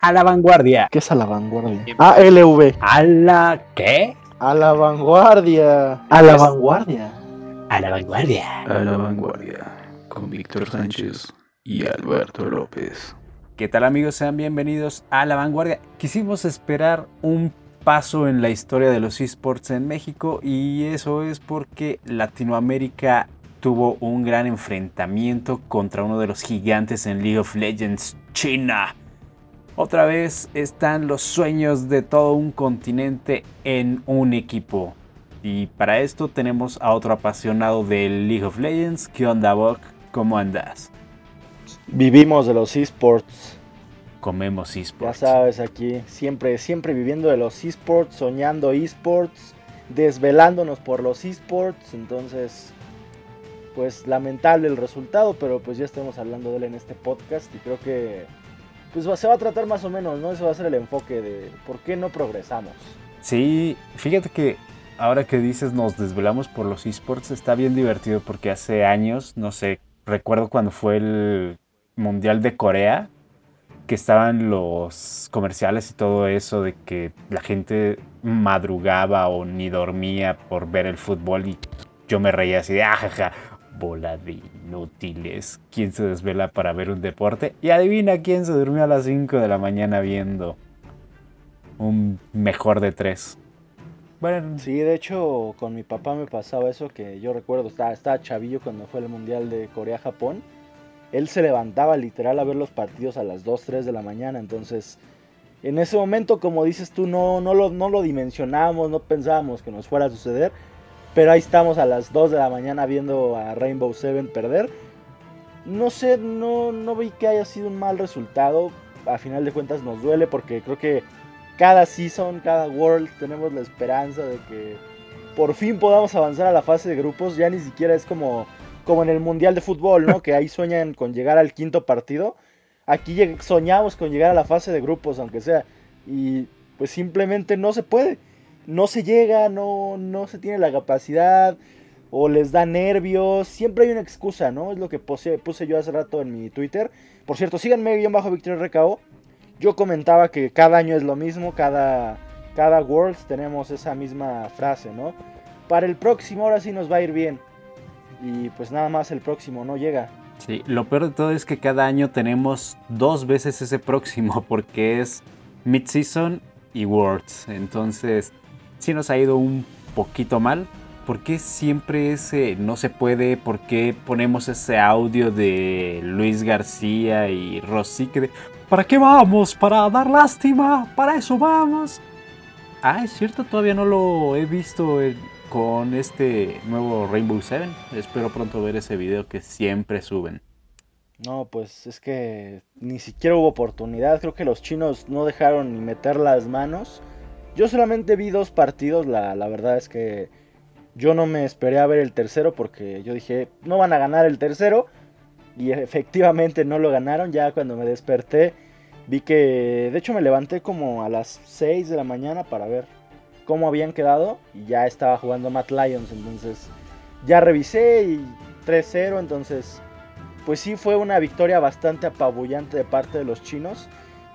A la vanguardia. ¿Qué es a la vanguardia? ALV. ¿A la qué? A la vanguardia. A la vanguardia. A la vanguardia. A la vanguardia. Con Víctor Sánchez y Alberto López. ¿Qué tal amigos? Sean bienvenidos a La Vanguardia. Quisimos esperar un paso en la historia de los esports en México y eso es porque Latinoamérica tuvo un gran enfrentamiento contra uno de los gigantes en League of Legends, China. Otra vez están los sueños de todo un continente en un equipo. Y para esto tenemos a otro apasionado del League of Legends. ¿Qué onda, Bok? ¿Cómo andas? Vivimos de los esports. Comemos Ya esports. sabes, aquí siempre, siempre viviendo de los esports, soñando esports, desvelándonos por los esports. Entonces, pues lamentable el resultado, pero pues ya estamos hablando de él en este podcast y creo que pues se va a tratar más o menos, ¿no? Ese va a ser el enfoque de por qué no progresamos. Sí, fíjate que ahora que dices nos desvelamos por los esports está bien divertido porque hace años, no sé, recuerdo cuando fue el Mundial de Corea, que estaban los comerciales y todo eso de que la gente madrugaba o ni dormía por ver el fútbol y yo me reía así de ajaja, bola de inútiles, ¿quién se desvela para ver un deporte? Y adivina quién se durmió a las 5 de la mañana viendo un mejor de tres. Bueno, Sí, de hecho, con mi papá me pasaba eso que yo recuerdo, estaba, estaba chavillo cuando fue el Mundial de Corea-Japón. Él se levantaba literal a ver los partidos a las 2, 3 de la mañana, entonces en ese momento, como dices tú, no, no, lo, no lo dimensionamos, no pensábamos que nos fuera a suceder, pero ahí estamos a las 2 de la mañana viendo a Rainbow Seven perder. No sé, no, no vi que haya sido un mal resultado, a final de cuentas nos duele porque creo que cada season, cada world, tenemos la esperanza de que por fin podamos avanzar a la fase de grupos. Ya ni siquiera es como, como en el Mundial de Fútbol, ¿no? que ahí sueñan con llegar al quinto partido. Aquí soñamos con llegar a la fase de grupos, aunque sea. Y pues simplemente no se puede. No se llega, no, no se tiene la capacidad. O les da nervios. Siempre hay una excusa, ¿no? Es lo que puse, puse yo hace rato en mi Twitter. Por cierto, síganme guion bajo Victoria RKO. Yo comentaba que cada año es lo mismo, cada, cada Worlds tenemos esa misma frase, ¿no? Para el próximo ahora sí nos va a ir bien. Y pues nada más el próximo no llega. sí, lo peor de todo es que cada año tenemos dos veces ese próximo porque es Mid-Season y Worlds. Entonces, sí nos ha ido un poquito mal. ¿Por qué siempre ese no se puede? ¿Por qué ponemos ese audio de Luis García y Rosique ¿Para qué vamos? ¿Para dar lástima? ¿Para eso vamos? Ah, es cierto, todavía no lo he visto con este nuevo Rainbow Seven. Espero pronto ver ese video que siempre suben. No, pues es que ni siquiera hubo oportunidad. Creo que los chinos no dejaron ni meter las manos. Yo solamente vi dos partidos. La, la verdad es que yo no me esperé a ver el tercero porque yo dije, no van a ganar el tercero. Y efectivamente no lo ganaron. Ya cuando me desperté vi que, de hecho me levanté como a las 6 de la mañana para ver cómo habían quedado. Y ya estaba jugando Matt Lions. Entonces ya revisé y 3-0. Entonces pues sí fue una victoria bastante apabullante de parte de los chinos.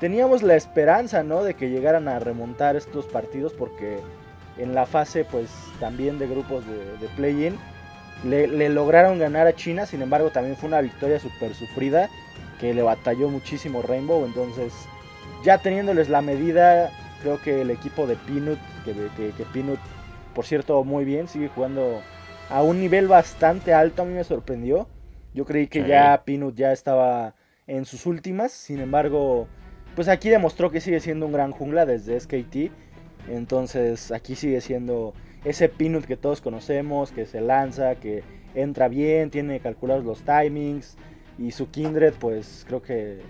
Teníamos la esperanza, ¿no? De que llegaran a remontar estos partidos porque en la fase, pues también de grupos de, de play-in, le, le lograron ganar a China. Sin embargo, también fue una victoria súper sufrida que le batalló muchísimo Rainbow. Entonces, ya teniéndoles la medida, creo que el equipo de Peanut, que, que, que Peanut, por cierto, muy bien, sigue jugando a un nivel bastante alto. A mí me sorprendió. Yo creí que Sí. ya Peanut ya estaba en sus últimas. Sin embargo, pues aquí demostró que sigue siendo un gran jungla desde SKT. Entonces aquí sigue siendo ese Peanut que todos conocemos, que se lanza, que entra bien, tiene calculados los timings. Y su Kindred, pues creo que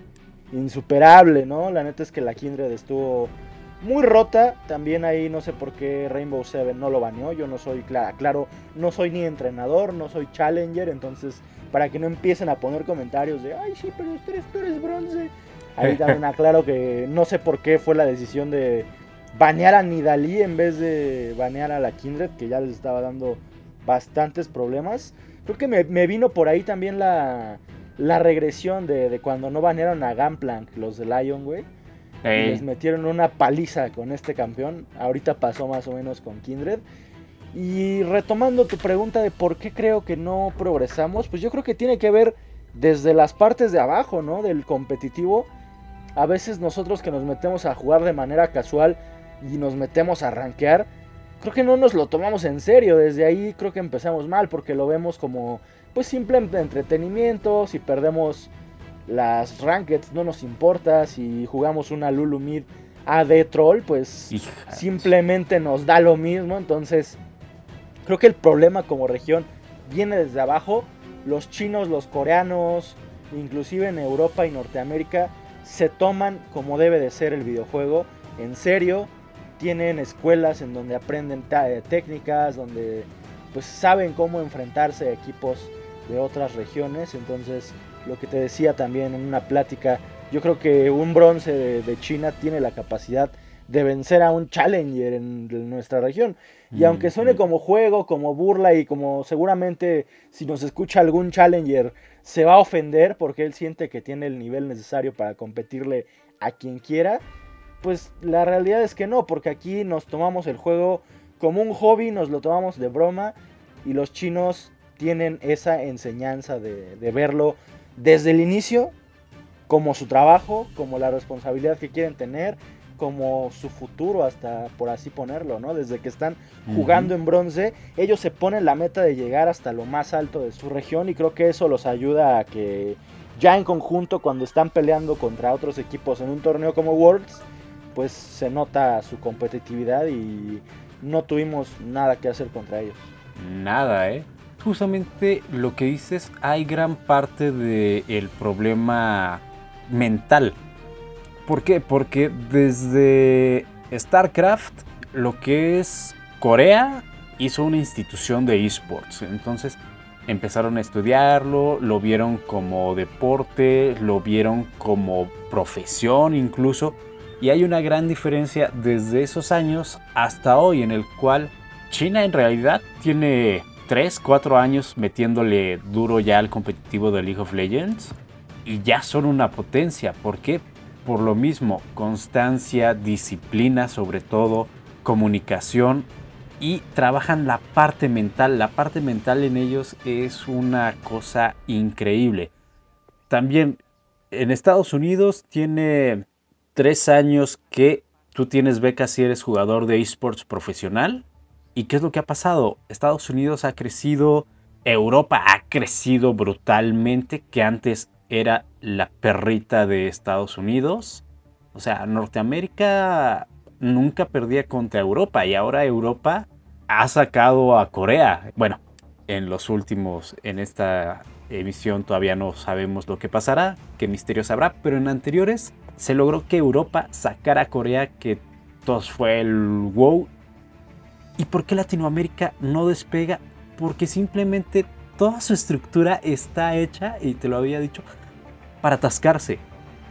insuperable, ¿no? La neta es que la Kindred estuvo muy rota. También ahí no sé por qué Rainbow Seven no lo baneó. Yo no soy, cla- claro, no soy ni entrenador, no soy challenger. Entonces, para que no empiecen a poner comentarios de, ay, sí, pero tú tú eres bronce. Ahí también aclaro que no sé por qué fue la decisión de banear a Nidalí en vez de banear a la Kindred, que ya les estaba dando bastantes problemas. Creo que me, me vino por ahí también la, la regresión de, de cuando no banearon a Gunplank, los de Lion, güey. y les metieron una paliza con este campeón. Ahorita pasó más o menos con Kindred. Y retomando tu pregunta de por qué creo que no progresamos, pues yo creo que tiene que ver desde las partes de abajo, ¿no? Del competitivo. A veces nosotros que nos metemos a jugar de manera casual y nos metemos a rankear, creo que no nos lo tomamos en serio. Desde ahí creo que empezamos mal porque lo vemos como pues simple entretenimiento. Si perdemos las rankeds no nos importa. Si jugamos una Lulu Mid AD Troll, pues simplemente nos da lo mismo. Entonces creo que el problema como región viene desde abajo. Los chinos, los coreanos, inclusive en Europa y Norteamérica, se toman como debe de ser el videojuego en serio tienen escuelas en donde aprenden eh, técnicas, donde pues saben cómo enfrentarse a equipos de otras regiones. Entonces, lo que te decía también en una plática, yo creo que un bronce de, China tiene la capacidad de vencer a un challenger en, nuestra región. Y mm, aunque suene como juego, como burla y como seguramente si nos escucha algún challenger se va a ofender porque él siente que tiene el nivel necesario para competirle a quien quiera, pues la realidad es que no, porque aquí nos tomamos el juego como un hobby, nos lo tomamos de broma y los chinos tienen esa enseñanza de, verlo desde el inicio como su trabajo, como la responsabilidad que quieren tener, como su futuro hasta por así ponerlo, ¿no? Desde que están jugando en bronce, ellos se ponen la meta de llegar hasta lo más alto de su región y creo que eso los ayuda a que ya en conjunto cuando están peleando contra otros equipos en un torneo como Worlds, pues se nota su competitividad y no tuvimos nada que hacer contra ellos. Nada, ¿eh? Justamente lo que dices, hay gran parte del problema mental. ¿Por qué? Porque desde StarCraft, lo que es Corea hizo una institución de esports. Entonces empezaron a estudiarlo, lo vieron como deporte, lo vieron como profesión incluso y hay una gran diferencia desde esos años hasta hoy en el cual China en realidad tiene 3, 4 años metiéndole duro ya al competitivo de League of Legends y ya son una potencia. ¿Por qué? Por lo mismo, constancia, disciplina sobre todo, comunicación y trabajan la parte mental. La parte mental en ellos es una cosa increíble. También en Estados Unidos tiene tres años que tú tienes becas si eres jugador de esports profesional. ¿Y qué es lo que ha pasado? Estados Unidos ha crecido, Europa ha crecido brutalmente, que antes era la perrita de Estados Unidos. O sea, Norteamérica nunca perdía contra Europa y ahora Europa ha sacado a Corea. Bueno, en los últimos, en esta emisión todavía no sabemos lo que pasará, qué misterios habrá, pero en anteriores se logró que Europa sacara a Corea, que todos fue el wow. ¿Y por qué Latinoamérica no despega? Porque simplemente toda su estructura está hecha, y te lo había dicho, para atascarse.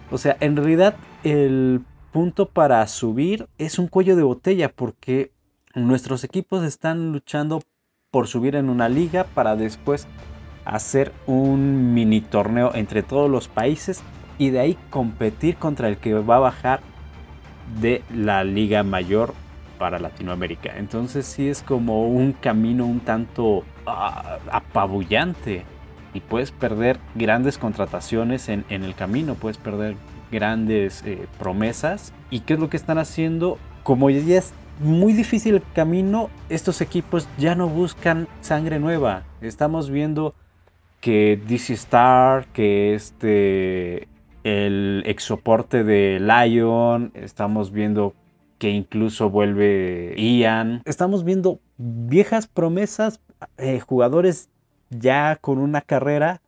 O sea, en realidad el punto para subir es un cuello de botella porque nuestros equipos están luchando por subir en una liga para después hacer un mini torneo entre todos los países y de ahí competir contra el que va a bajar de la liga mayor para Latinoamérica. Entonces sí es como un camino un tanto ah, apabullante y puedes perder grandes contrataciones en, el camino, puedes perder grandes eh, promesas. ¿Y qué es lo que están haciendo? Como ya es muy difícil el camino, estos equipos ya no buscan sangre nueva. Estamos viendo que DC Star, que este el ex soporte de Lion, estamos viendo que incluso vuelve Ian, estamos viendo viejas promesas, eh, jugadores ya con una carrera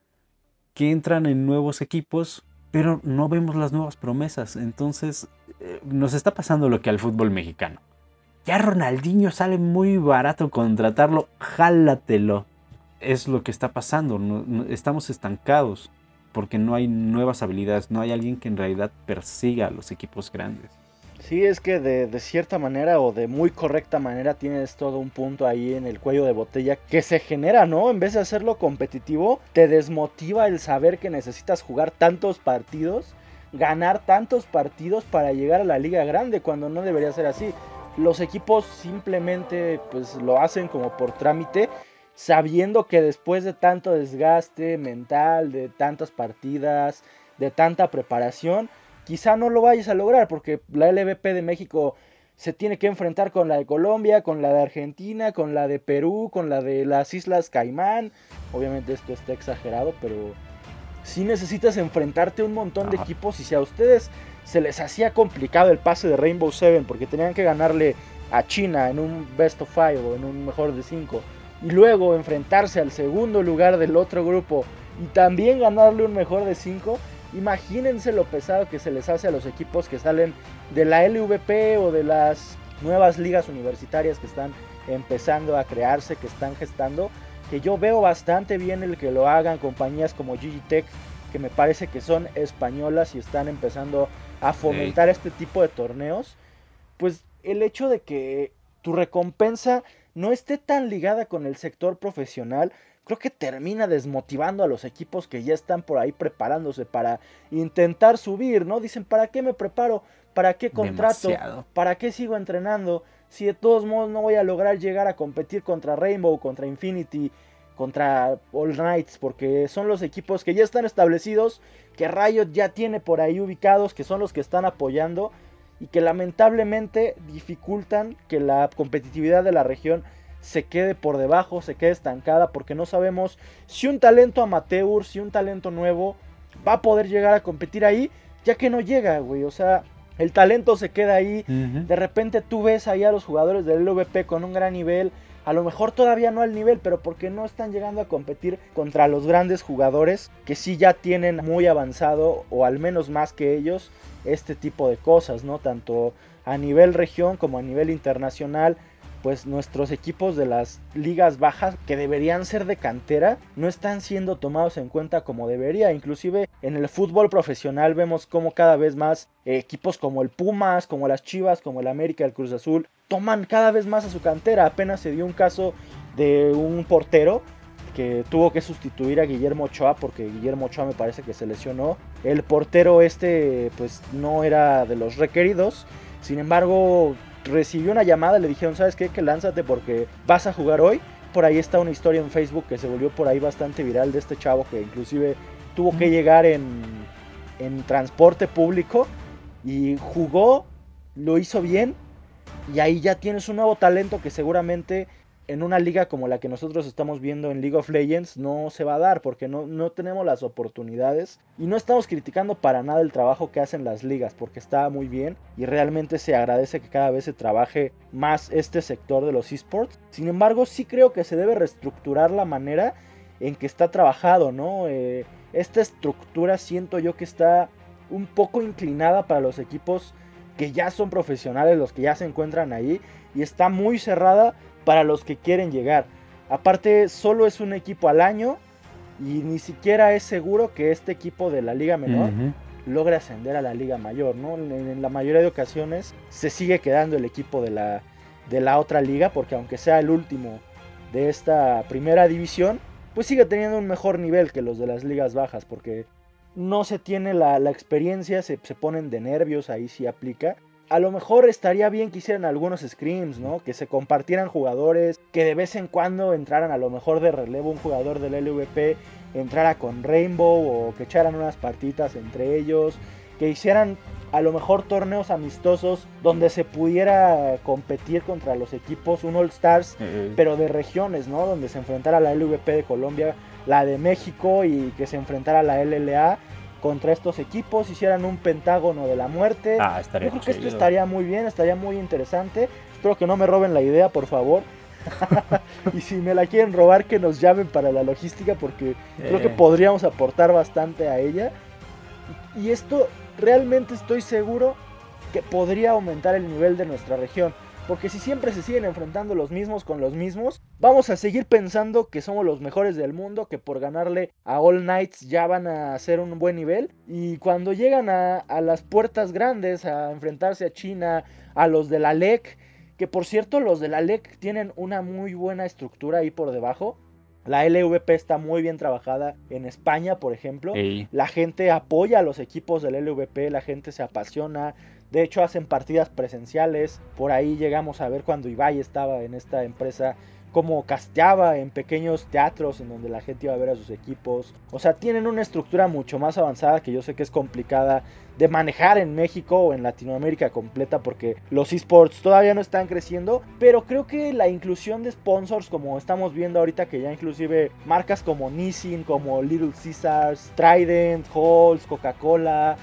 que entran en nuevos equipos, pero no vemos las nuevas promesas, entonces eh, nos está pasando lo que al fútbol mexicano. Ya Ronaldinho sale muy barato contratarlo, jálatelo. Es lo que está pasando, estamos estancados porque no hay nuevas habilidades, no hay alguien que en realidad persiga a los equipos grandes. Sí, es que de, cierta manera o de muy correcta manera tienes todo un punto ahí en el cuello de botella que se genera, ¿no? En vez de hacerlo competitivo, te desmotiva el saber que necesitas jugar tantos partidos ganar tantos partidos para llegar a la liga grande cuando no debería ser así. Los equipos simplemente pues lo hacen como por trámite, sabiendo que después de tanto desgaste mental, de tantas partidas, de tanta preparación, quizá no lo vayas a lograr porque la LVP de México se tiene que enfrentar con la de Colombia, con la de Argentina, con la de Perú, con la de las Islas Caimán. Obviamente esto está exagerado, pero sí necesitas enfrentarte a un montón de equipos y si a ustedes se les hacía complicado el pase de Rainbow Seven porque tenían que ganarle a China en un best of five o en un mejor de cinco y luego enfrentarse al segundo lugar del otro grupo y también ganarle un mejor de cinco, imagínense lo pesado que se les hace a los equipos que salen de la LVP o de las nuevas ligas universitarias que están empezando a crearse, que están gestando que yo veo bastante bien el que lo hagan compañías como Tech que me parece que son españolas y están empezando a fomentar este tipo de torneos, pues el hecho de que tu recompensa no esté tan ligada con el sector profesional, creo que termina desmotivando a los equipos que ya están por ahí preparándose para intentar subir, ¿no? Dicen, ¿para qué me preparo? ¿Para qué contrato? ¿Para qué sigo entrenando? si de todos modos no voy a lograr llegar a competir contra Rainbow, contra Infinity, contra All Knights, porque son los equipos que ya están establecidos, que Riot ya tiene por ahí ubicados, que son los que están apoyando y que lamentablemente dificultan que la competitividad de la región se quede por debajo, se quede estancada, porque no sabemos si un talento amateur, si un talento nuevo va a poder llegar a competir ahí, ya que no llega, güey, o sea, el talento se queda ahí. De repente tú ves ahí a los jugadores del LVP con un gran nivel. A lo mejor todavía no al nivel, pero porque no están llegando a competir contra los grandes jugadores que sí ya tienen muy avanzado, o al menos más que ellos, este tipo de cosas, ¿no? Tanto a nivel región como a nivel internacional pues nuestros equipos de las ligas bajas que deberían ser de cantera no están siendo tomados en cuenta como debería. Inclusive en el fútbol profesional vemos como cada vez más equipos como el Pumas, como las Chivas, como el América, el Cruz Azul, toman cada vez más a su cantera. Apenas se dio un caso de un portero que tuvo que sustituir a Guillermo Ochoa porque Guillermo Ochoa me parece que se lesionó. El portero este pues no era de los requeridos. Sin embargo, recibió una llamada, le dijeron, ¿sabes qué? Que lánzate porque vas a jugar hoy. Por ahí está una historia en Facebook que se volvió por ahí bastante viral de este chavo que inclusive tuvo que llegar en, en transporte público y jugó, lo hizo bien y ahí ya tienes un nuevo talento que seguramente en una liga como la que nosotros estamos viendo en League of Legends no se va a dar porque no, no, tenemos las oportunidades y no estamos criticando para nada el trabajo que hacen las ligas porque está muy bien y realmente se agradece que cada vez se trabaje más este sector de los esports. Sin embargo, sí creo que se debe reestructurar la manera en que está trabajado, ¿no? Eh, esta estructura siento yo que está un poco inclinada para los equipos que ya son profesionales, los que ya se encuentran ahí y está muy cerrada para los que quieren llegar. Aparte, solo es un equipo al año y ni siquiera es seguro que este equipo de la liga menor logre ascender a la liga mayor, ¿no? En, la mayoría de ocasiones se sigue quedando el equipo de la, de la otra liga, porque aunque sea el último de esta primera división, pues sigue teniendo un mejor nivel que los de las ligas bajas, porque no se tiene la, experiencia, se, se, ponen de nervios, ahí sí aplica, a lo mejor estaría bien que hicieran algunos scrims, ¿no? Que se compartieran jugadores, que de vez en cuando entraran a lo mejor de relevo un jugador del LVP, entrara con Rainbow o que echaran unas partitas entre ellos, que hicieran a lo mejor torneos amistosos donde se pudiera competir contra los equipos, un All Stars, pero de regiones, ¿no? Donde se enfrentara la LVP de Colombia, la de México y que se enfrentara la LLA contra estos equipos, hicieran un pentágono de la muerte. Ah, estaría Yo creo que esto estaría muy bien, estaría muy interesante. Espero que no me roben la idea, por favor. y si me la quieren robar, que nos llamen para la logística, porque creo que eh. podríamos aportar bastante a ella. Y esto realmente estoy seguro que podría aumentar el nivel de nuestra región. Porque si siempre se siguen enfrentando los mismos con los mismos, vamos a seguir pensando que somos los mejores del mundo, que por ganarle a All Knights ya van a hacer un buen nivel. Y cuando llegan a, las puertas grandes, a enfrentarse a China, a los de la LEC, que por cierto los de la LEC tienen una muy buena estructura ahí por debajo. La LVP está muy bien trabajada en España, por ejemplo. Ey. La gente apoya a los equipos del LVP, la gente se apasiona. De hecho, hacen partidas presenciales. Por ahí llegamos a ver cuando Ibai estaba en esta empresa cómo casteaba en pequeños teatros en donde la gente iba a ver a sus equipos. O sea, tienen una estructura mucho más avanzada que yo sé que es complicada de manejar en México o en Latinoamérica completa porque los esports todavía no están creciendo, pero creo que la inclusión de sponsors como estamos viendo ahorita que ya inclusive marcas como Nissin, como Little Caesars, Trident, Halls, Coca-Cola,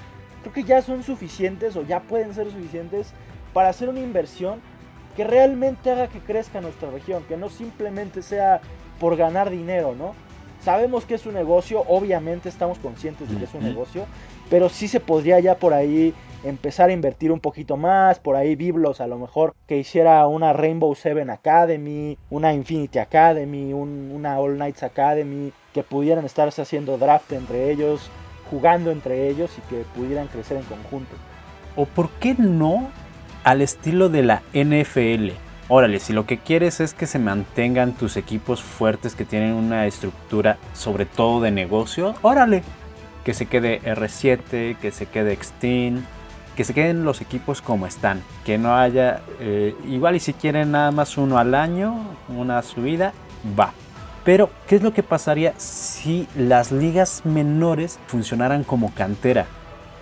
creo que ya son suficientes o ya pueden ser suficientes para hacer una inversión que realmente haga que crezca nuestra región, que no simplemente sea por ganar dinero, ¿no? Sabemos que es un negocio, obviamente estamos conscientes de que es un negocio, pero sí se podría ya por ahí empezar a invertir un poquito más, por ahí Biblos a lo mejor que hiciera una Rainbow Seven Academy, una Infinity Academy, un- una All Knights Academy, que pudieran estarse haciendo draft entre ellos, jugando entre ellos y que pudieran crecer en conjunto. ¿O por qué no al estilo de la NFL? Órale, si lo que quieres es que se mantengan tus equipos fuertes que tienen una estructura sobre todo de negocio, órale. Que se quede R7, que se quede Extin, que se queden los equipos como están. Que no haya, eh, igual y si quieren nada más uno al año, una subida, va. Pero, ¿qué es lo que pasaría si las ligas menores funcionaran como cantera?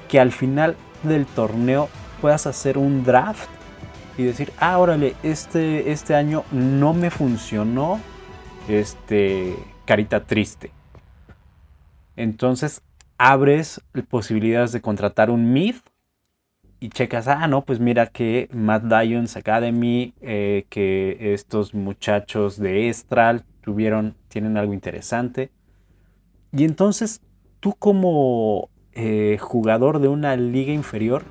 Que al final del torneo puedas hacer un draft y decir, ah, órale, este, este año no me funcionó, este, carita triste. Entonces abres posibilidades de contratar un mid y checas, ah, no, pues mira que Mad Lions Academy, eh, que estos muchachos de Estral tuvieron, tienen algo interesante. Y entonces tú como eh, jugador de una liga inferior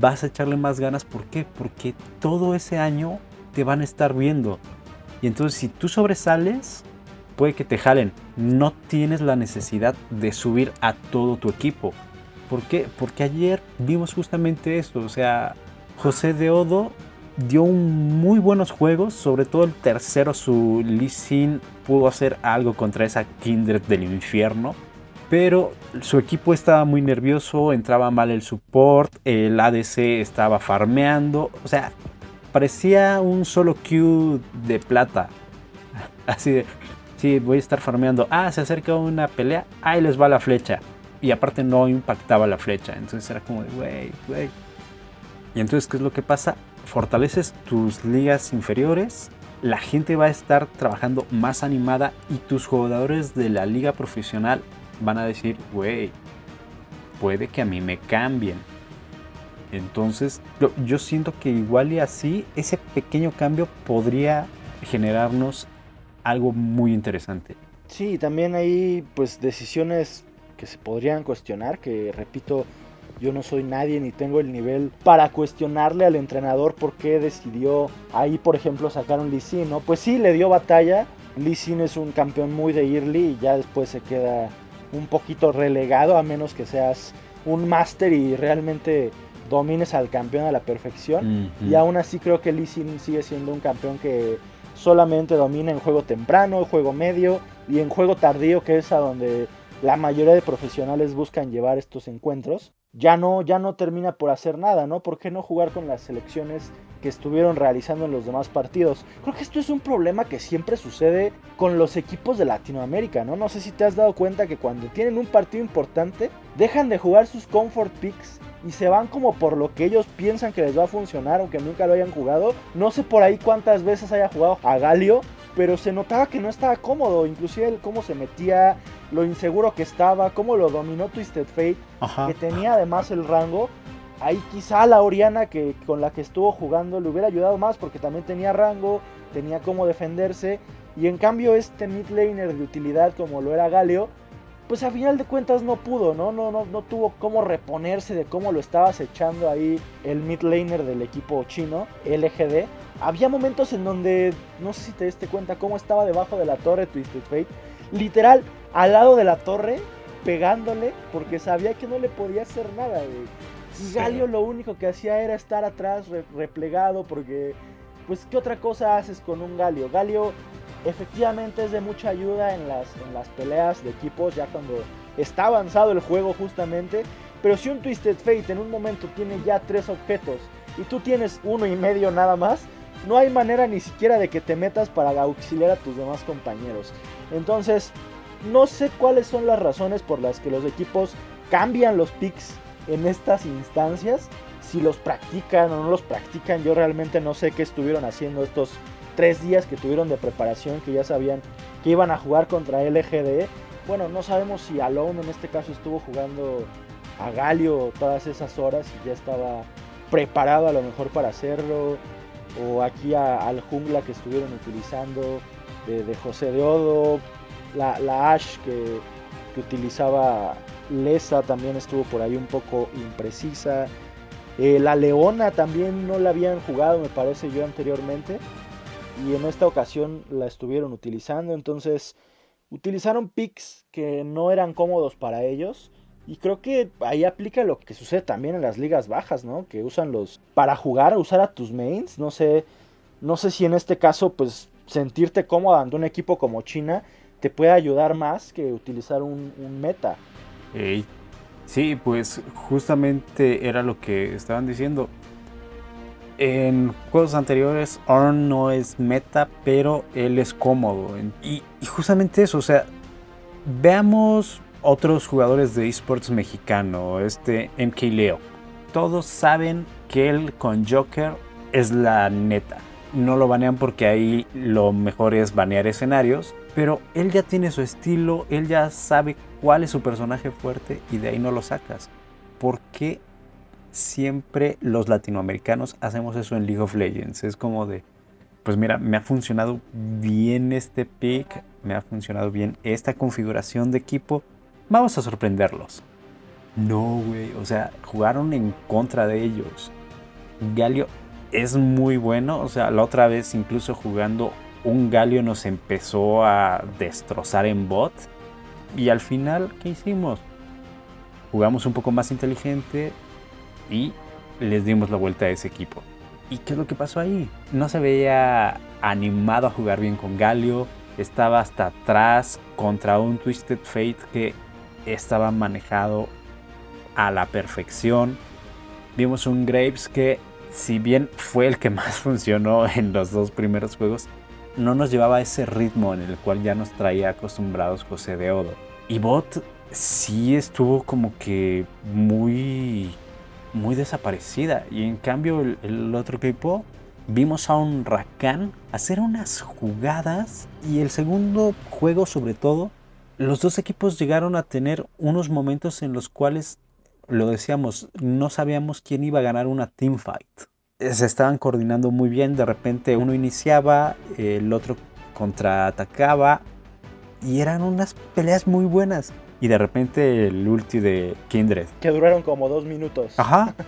vas a echarle más ganas. ¿Por qué? Porque todo ese año te van a estar viendo. Y entonces si tú sobresales, puede que te jalen. No tienes la necesidad de subir a todo tu equipo. ¿Por qué? Porque ayer vimos justamente esto. O sea, José de Odo dio muy buenos juegos. Sobre todo el tercero, su Lee Sin pudo hacer algo contra esa Kindred del infierno. Pero su equipo estaba muy nervioso, entraba mal el support, el ADC estaba farmeando. O sea, parecía un solo Q de plata. Así de, sí, voy a estar farmeando. Ah, se acerca una pelea, ahí les va la flecha. Y aparte no impactaba la flecha. Entonces era como de, güey, güey. Y entonces, ¿qué es lo que pasa? Fortaleces tus ligas inferiores. La gente va a estar trabajando más animada y tus jugadores de la liga profesional van a decir, güey, puede que a mí me cambien. Entonces, yo, siento que igual y así, ese pequeño cambio podría generarnos algo muy interesante. Sí, también hay pues decisiones que se podrían cuestionar, que repito, yo no soy nadie ni tengo el nivel para cuestionarle al entrenador por qué decidió ahí, por ejemplo, sacar un Lee Sin, ¿no? Pues sí, le dio batalla. Lee Sin es un campeón muy de early y ya después se queda un poquito relegado a menos que seas un máster y realmente domines al campeón a la perfección. Y aún así creo que Lee Sin sigue siendo un campeón que solamente domina en juego temprano, juego medio y en juego tardío, que es a donde la mayoría de profesionales buscan llevar estos encuentros. Ya no, ya no termina por hacer nada, ¿no? ¿Por qué no jugar con las selecciones que estuvieron realizando en los demás partidos? Creo que esto es un problema que siempre sucede con los equipos de Latinoamérica, ¿no? No sé si te has dado cuenta que cuando tienen un partido importante, dejan de jugar sus comfort picks y se van como por lo que ellos piensan que les va a funcionar, aunque nunca lo hayan jugado. No sé por ahí cuántas veces haya jugado a Galio, pero se notaba que no estaba cómodo, inclusive cómo se metía, lo inseguro que estaba, cómo lo dominó Twisted Fate, Ajá. que tenía además el rango. Ahí quizá la Oriana que con la que estuvo jugando le hubiera ayudado más porque también tenía rango, tenía cómo defenderse y en cambio este mid laner de utilidad como lo era Galio, pues a final de cuentas no pudo, ¿no? No, no, no tuvo cómo reponerse de cómo lo estaba acechando ahí el mid laner del equipo chino, LGD. Había momentos en donde, no sé si te diste cuenta cómo estaba debajo de la torre Twisted Fate, literal al lado de la torre, pegándole, porque sabía que no le podía hacer nada, güey. Sí. Galio lo único que hacía era estar atrás, re- replegado, porque, pues, ¿qué otra cosa haces con un Galio? Galio efectivamente es de mucha ayuda en las, en las peleas de equipos, ya cuando está avanzado el juego justamente. Pero si un Twisted Fate en un momento tiene ya tres objetos y tú tienes uno y medio nada más, no hay manera ni siquiera de que te metas para auxiliar a tus demás compañeros. Entonces, no sé cuáles son las razones por las que los equipos cambian los picks en estas instancias. Si los practican o no los practican, yo realmente no sé qué estuvieron haciendo estos tres días que tuvieron de preparación, que ya sabían que iban a jugar contra LGD. Bueno, no sabemos si Alone en este caso estuvo jugando a Galio todas esas horas y ya estaba preparado a lo mejor para hacerlo. O aquí al jungla que estuvieron utilizando de, José de La, Ash que, que utilizaba Lesa también estuvo por ahí un poco imprecisa. Eh, la Leona también no la habían jugado, me parece yo anteriormente. Y en esta ocasión la estuvieron utilizando. Entonces utilizaron picks que no eran cómodos para ellos. Y creo que ahí aplica lo que sucede también en las ligas bajas, ¿no? Que usan los. Para jugar, usar a tus mains. No sé. No sé si en este caso, pues, sentirte cómodo ante un equipo como China te puede ayudar más que utilizar un, meta. Sí, pues justamente era lo que estaban diciendo. En juegos anteriores, Arn no es meta, pero él es cómodo. Y, justamente eso, o sea, veamos otros jugadores de esports mexicano, este MK Leo. Todos saben que él con Joker es la neta. No lo banean porque ahí lo mejor es banear escenarios, pero él ya tiene su estilo, él ya sabe cuál es su personaje fuerte y de ahí no lo sacas. ¿Por qué siempre los latinoamericanos hacemos eso en League of Legends? Es como de, pues mira, me ha funcionado bien este pick, me ha funcionado bien esta configuración de equipo, vamos a sorprenderlos. No, güey, o sea, jugaron en contra de ellos. Galio es muy bueno, o sea, la otra vez incluso jugando un Galio nos empezó a destrozar en bot. Y al final, ¿qué hicimos? Jugamos un poco más inteligente y les dimos la vuelta a ese equipo. ¿Y qué es lo que pasó ahí? No se veía animado a jugar bien con Galio. Estaba hasta atrás contra un Twisted Fate que estaba manejado a la perfección. Vimos un Graves que, si bien fue el que más funcionó en los dos primeros juegos, no nos llevaba a ese ritmo en el cual ya nos traía acostumbrados José de Odo. Y Bot sí estuvo como que muy, muy desaparecida. Y en cambio el, otro equipo vimos a un Rakan hacer unas jugadas. Y el segundo juego sobre todo, los dos equipos llegaron a tener unos momentos en los cuales, lo decíamos, no sabíamos quién iba a ganar una teamfight se estaban coordinando muy bien. De repente uno iniciaba, el otro contraatacaba y eran unas peleas muy buenas. Y de repente el ulti de Kindred. Que duraron como dos minutos. Ajá.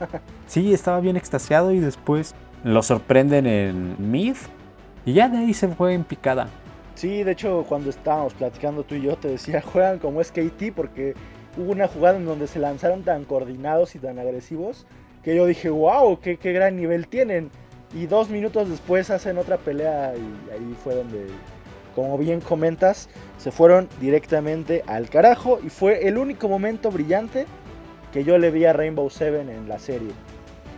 Sí, estaba bien extasiado y después lo sorprenden en mid. Y ya de ahí se fue en picada. Sí, de hecho cuando estábamos platicando tú y yo te decía, juegan como SKT porque hubo una jugada en donde se lanzaron tan coordinados y tan agresivos que yo dije, wow, qué, qué gran nivel tienen. Y dos minutos después hacen otra pelea y ahí fue donde, como bien comentas, se fueron directamente al carajo y fue el único momento brillante que yo le vi a Rainbow Seven en la serie.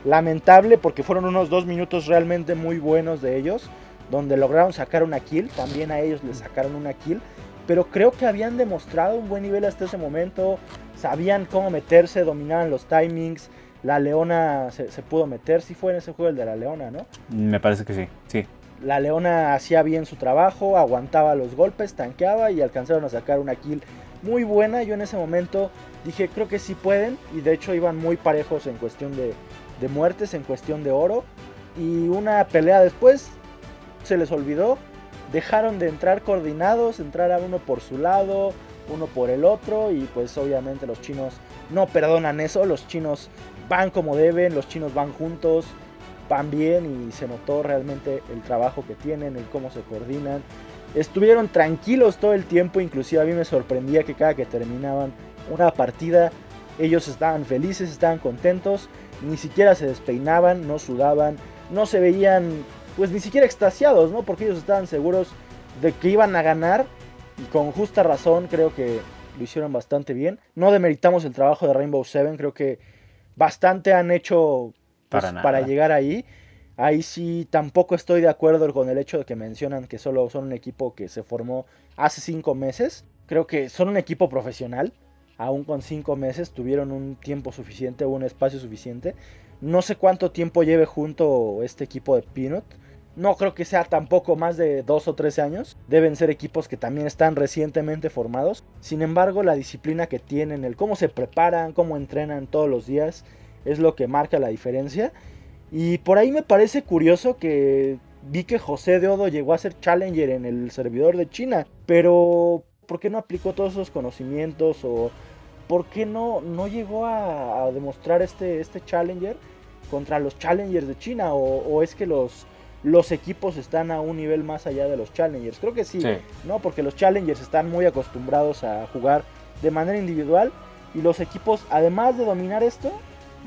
Lamentable porque fueron unos dos minutos realmente muy buenos de ellos, donde lograron sacar una kill, también a ellos les sacaron una kill, pero creo que habían demostrado un buen nivel hasta ese momento, sabían cómo meterse, dominaban los timings, la Leona se, pudo meter, si fue en ese juego el de la Leona, ¿no? Me parece que sí, sí. La Leona hacía bien su trabajo, aguantaba los golpes, tanqueaba y alcanzaron a sacar una kill muy buena. Yo en ese momento dije, creo que sí pueden, y de hecho iban muy parejos en cuestión de, de muertes, en cuestión de oro. Y una pelea después se les olvidó, dejaron de entrar coordinados, entrar a uno por su lado, uno por el otro, y pues obviamente los chinos no perdonan eso, los chinos van como deben, los chinos van juntos, van bien y se notó realmente el trabajo que tienen, el cómo se coordinan. Estuvieron tranquilos todo el tiempo, inclusive a mí me sorprendía que cada que terminaban una partida ellos estaban felices, estaban contentos, ni siquiera se despeinaban, no sudaban, no se veían pues ni siquiera extasiados, ¿no? Porque ellos estaban seguros de que iban a ganar y con justa razón creo que lo hicieron bastante bien. No demeritamos el trabajo de Rainbow Seven, creo que bastante han hecho pues, Para para, llegar ahí. Ahí sí tampoco estoy de acuerdo con el hecho de que mencionan que solo son un equipo que se formó hace cinco meses. Creo que son un equipo profesional. Aún con cinco meses tuvieron un tiempo suficiente, un espacio suficiente. No sé cuánto tiempo lleve junto este equipo de Peanut. No creo que sea tampoco más de dos o tres años. Deben ser equipos que también están recientemente formados. Sin embargo, la disciplina que tienen, el cómo se preparan, cómo entrenan todos los días, es lo que marca la diferencia. Y por ahí me parece curioso que vi que José de Odo llegó a ser challenger en el servidor de China. Pero, ¿por qué no aplicó todos esos conocimientos? ¿O por qué no, no llegó a, demostrar este, este challenger contra los challengers de China? ¿O, o es que los, los equipos están a un nivel más allá de los challengers? Creo que sí. Sí. ¿no? Porque los challengers están muy acostumbrados a jugar de manera individual y los equipos, además de dominar esto,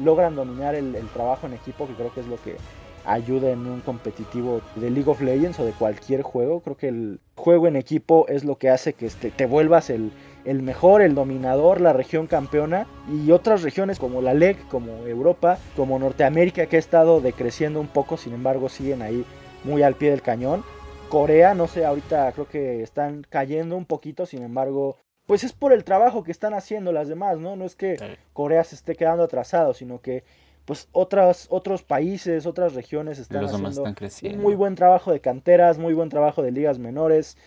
logran dominar el, el trabajo en equipo, que creo que es lo que ayuda en un competitivo de League of Legends o de cualquier juego. Creo que el juego en equipo es lo que hace que este, te vuelvas el, el mejor, el dominador, la región campeona y otras regiones como la LEC, como Europa, como Norteamérica que ha estado decreciendo un poco, sin embargo siguen ahí muy al pie del cañón. Corea, no sé, ahorita creo que están cayendo un poquito, sin embargo, pues es por el trabajo que están haciendo las demás, ¿no? No es que. Corea se esté quedando atrasado, sino que pues otras, otros países, otras regiones están Los haciendo están un creciendo. muy buen trabajo de canteras, muy buen trabajo de ligas menores.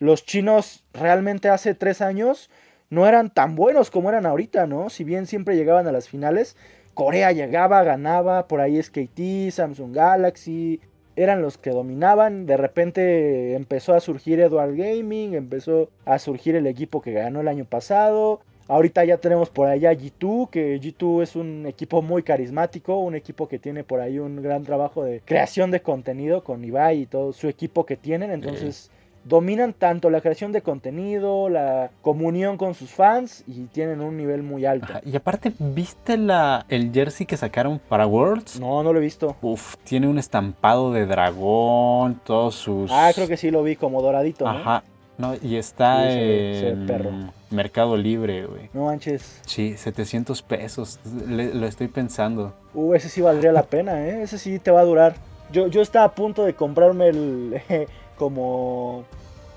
Los chinos realmente hace tres años no eran tan buenos como eran ahorita, ¿no? Si bien siempre llegaban a las finales, Corea llegaba, ganaba, por ahí SKT, Samsung Galaxy, eran los que dominaban. De repente empezó a surgir Edward Gaming, empezó a surgir el equipo que ganó el año pasado. Ahorita ya tenemos por allá G2, que G2 es un equipo muy carismático, un equipo que tiene por ahí un gran trabajo de creación de contenido con Ibai y todo su equipo que tienen. Entonces dominan tanto la creación de contenido, la comunión con sus fans y tienen un nivel muy alto. Ajá, Y aparte, ¿viste la, el jersey que sacaron para Worlds? No, no lo he visto. Uf, tiene un estampado de dragón, todos sus... Ah, creo que sí lo vi como doradito, ¿no? Ajá. No, y está Sí, en perro. Mercado Libre, güey. No manches. Sí, 700 pesos. Le- lo estoy pensando. Uh, ese sí valdría la pena, ¿eh? Ese sí te va a durar. Yo, yo estaba a punto de comprarme el. como.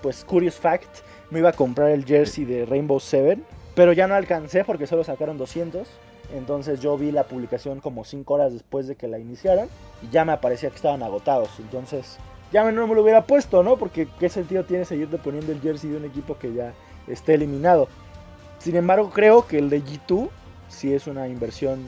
Pues, Curious Fact. Me iba a comprar el jersey de Rainbow Seven. Pero ya no alcancé porque solo sacaron 200. Entonces yo vi la publicación como 5 horas después de que la iniciaran. Y ya me aparecía que estaban agotados. Entonces. Ya no me lo hubiera puesto, ¿no? Porque qué sentido tiene seguirte poniendo el jersey de un equipo que ya esté eliminado. Sin embargo, creo que el de G2 sí es una inversión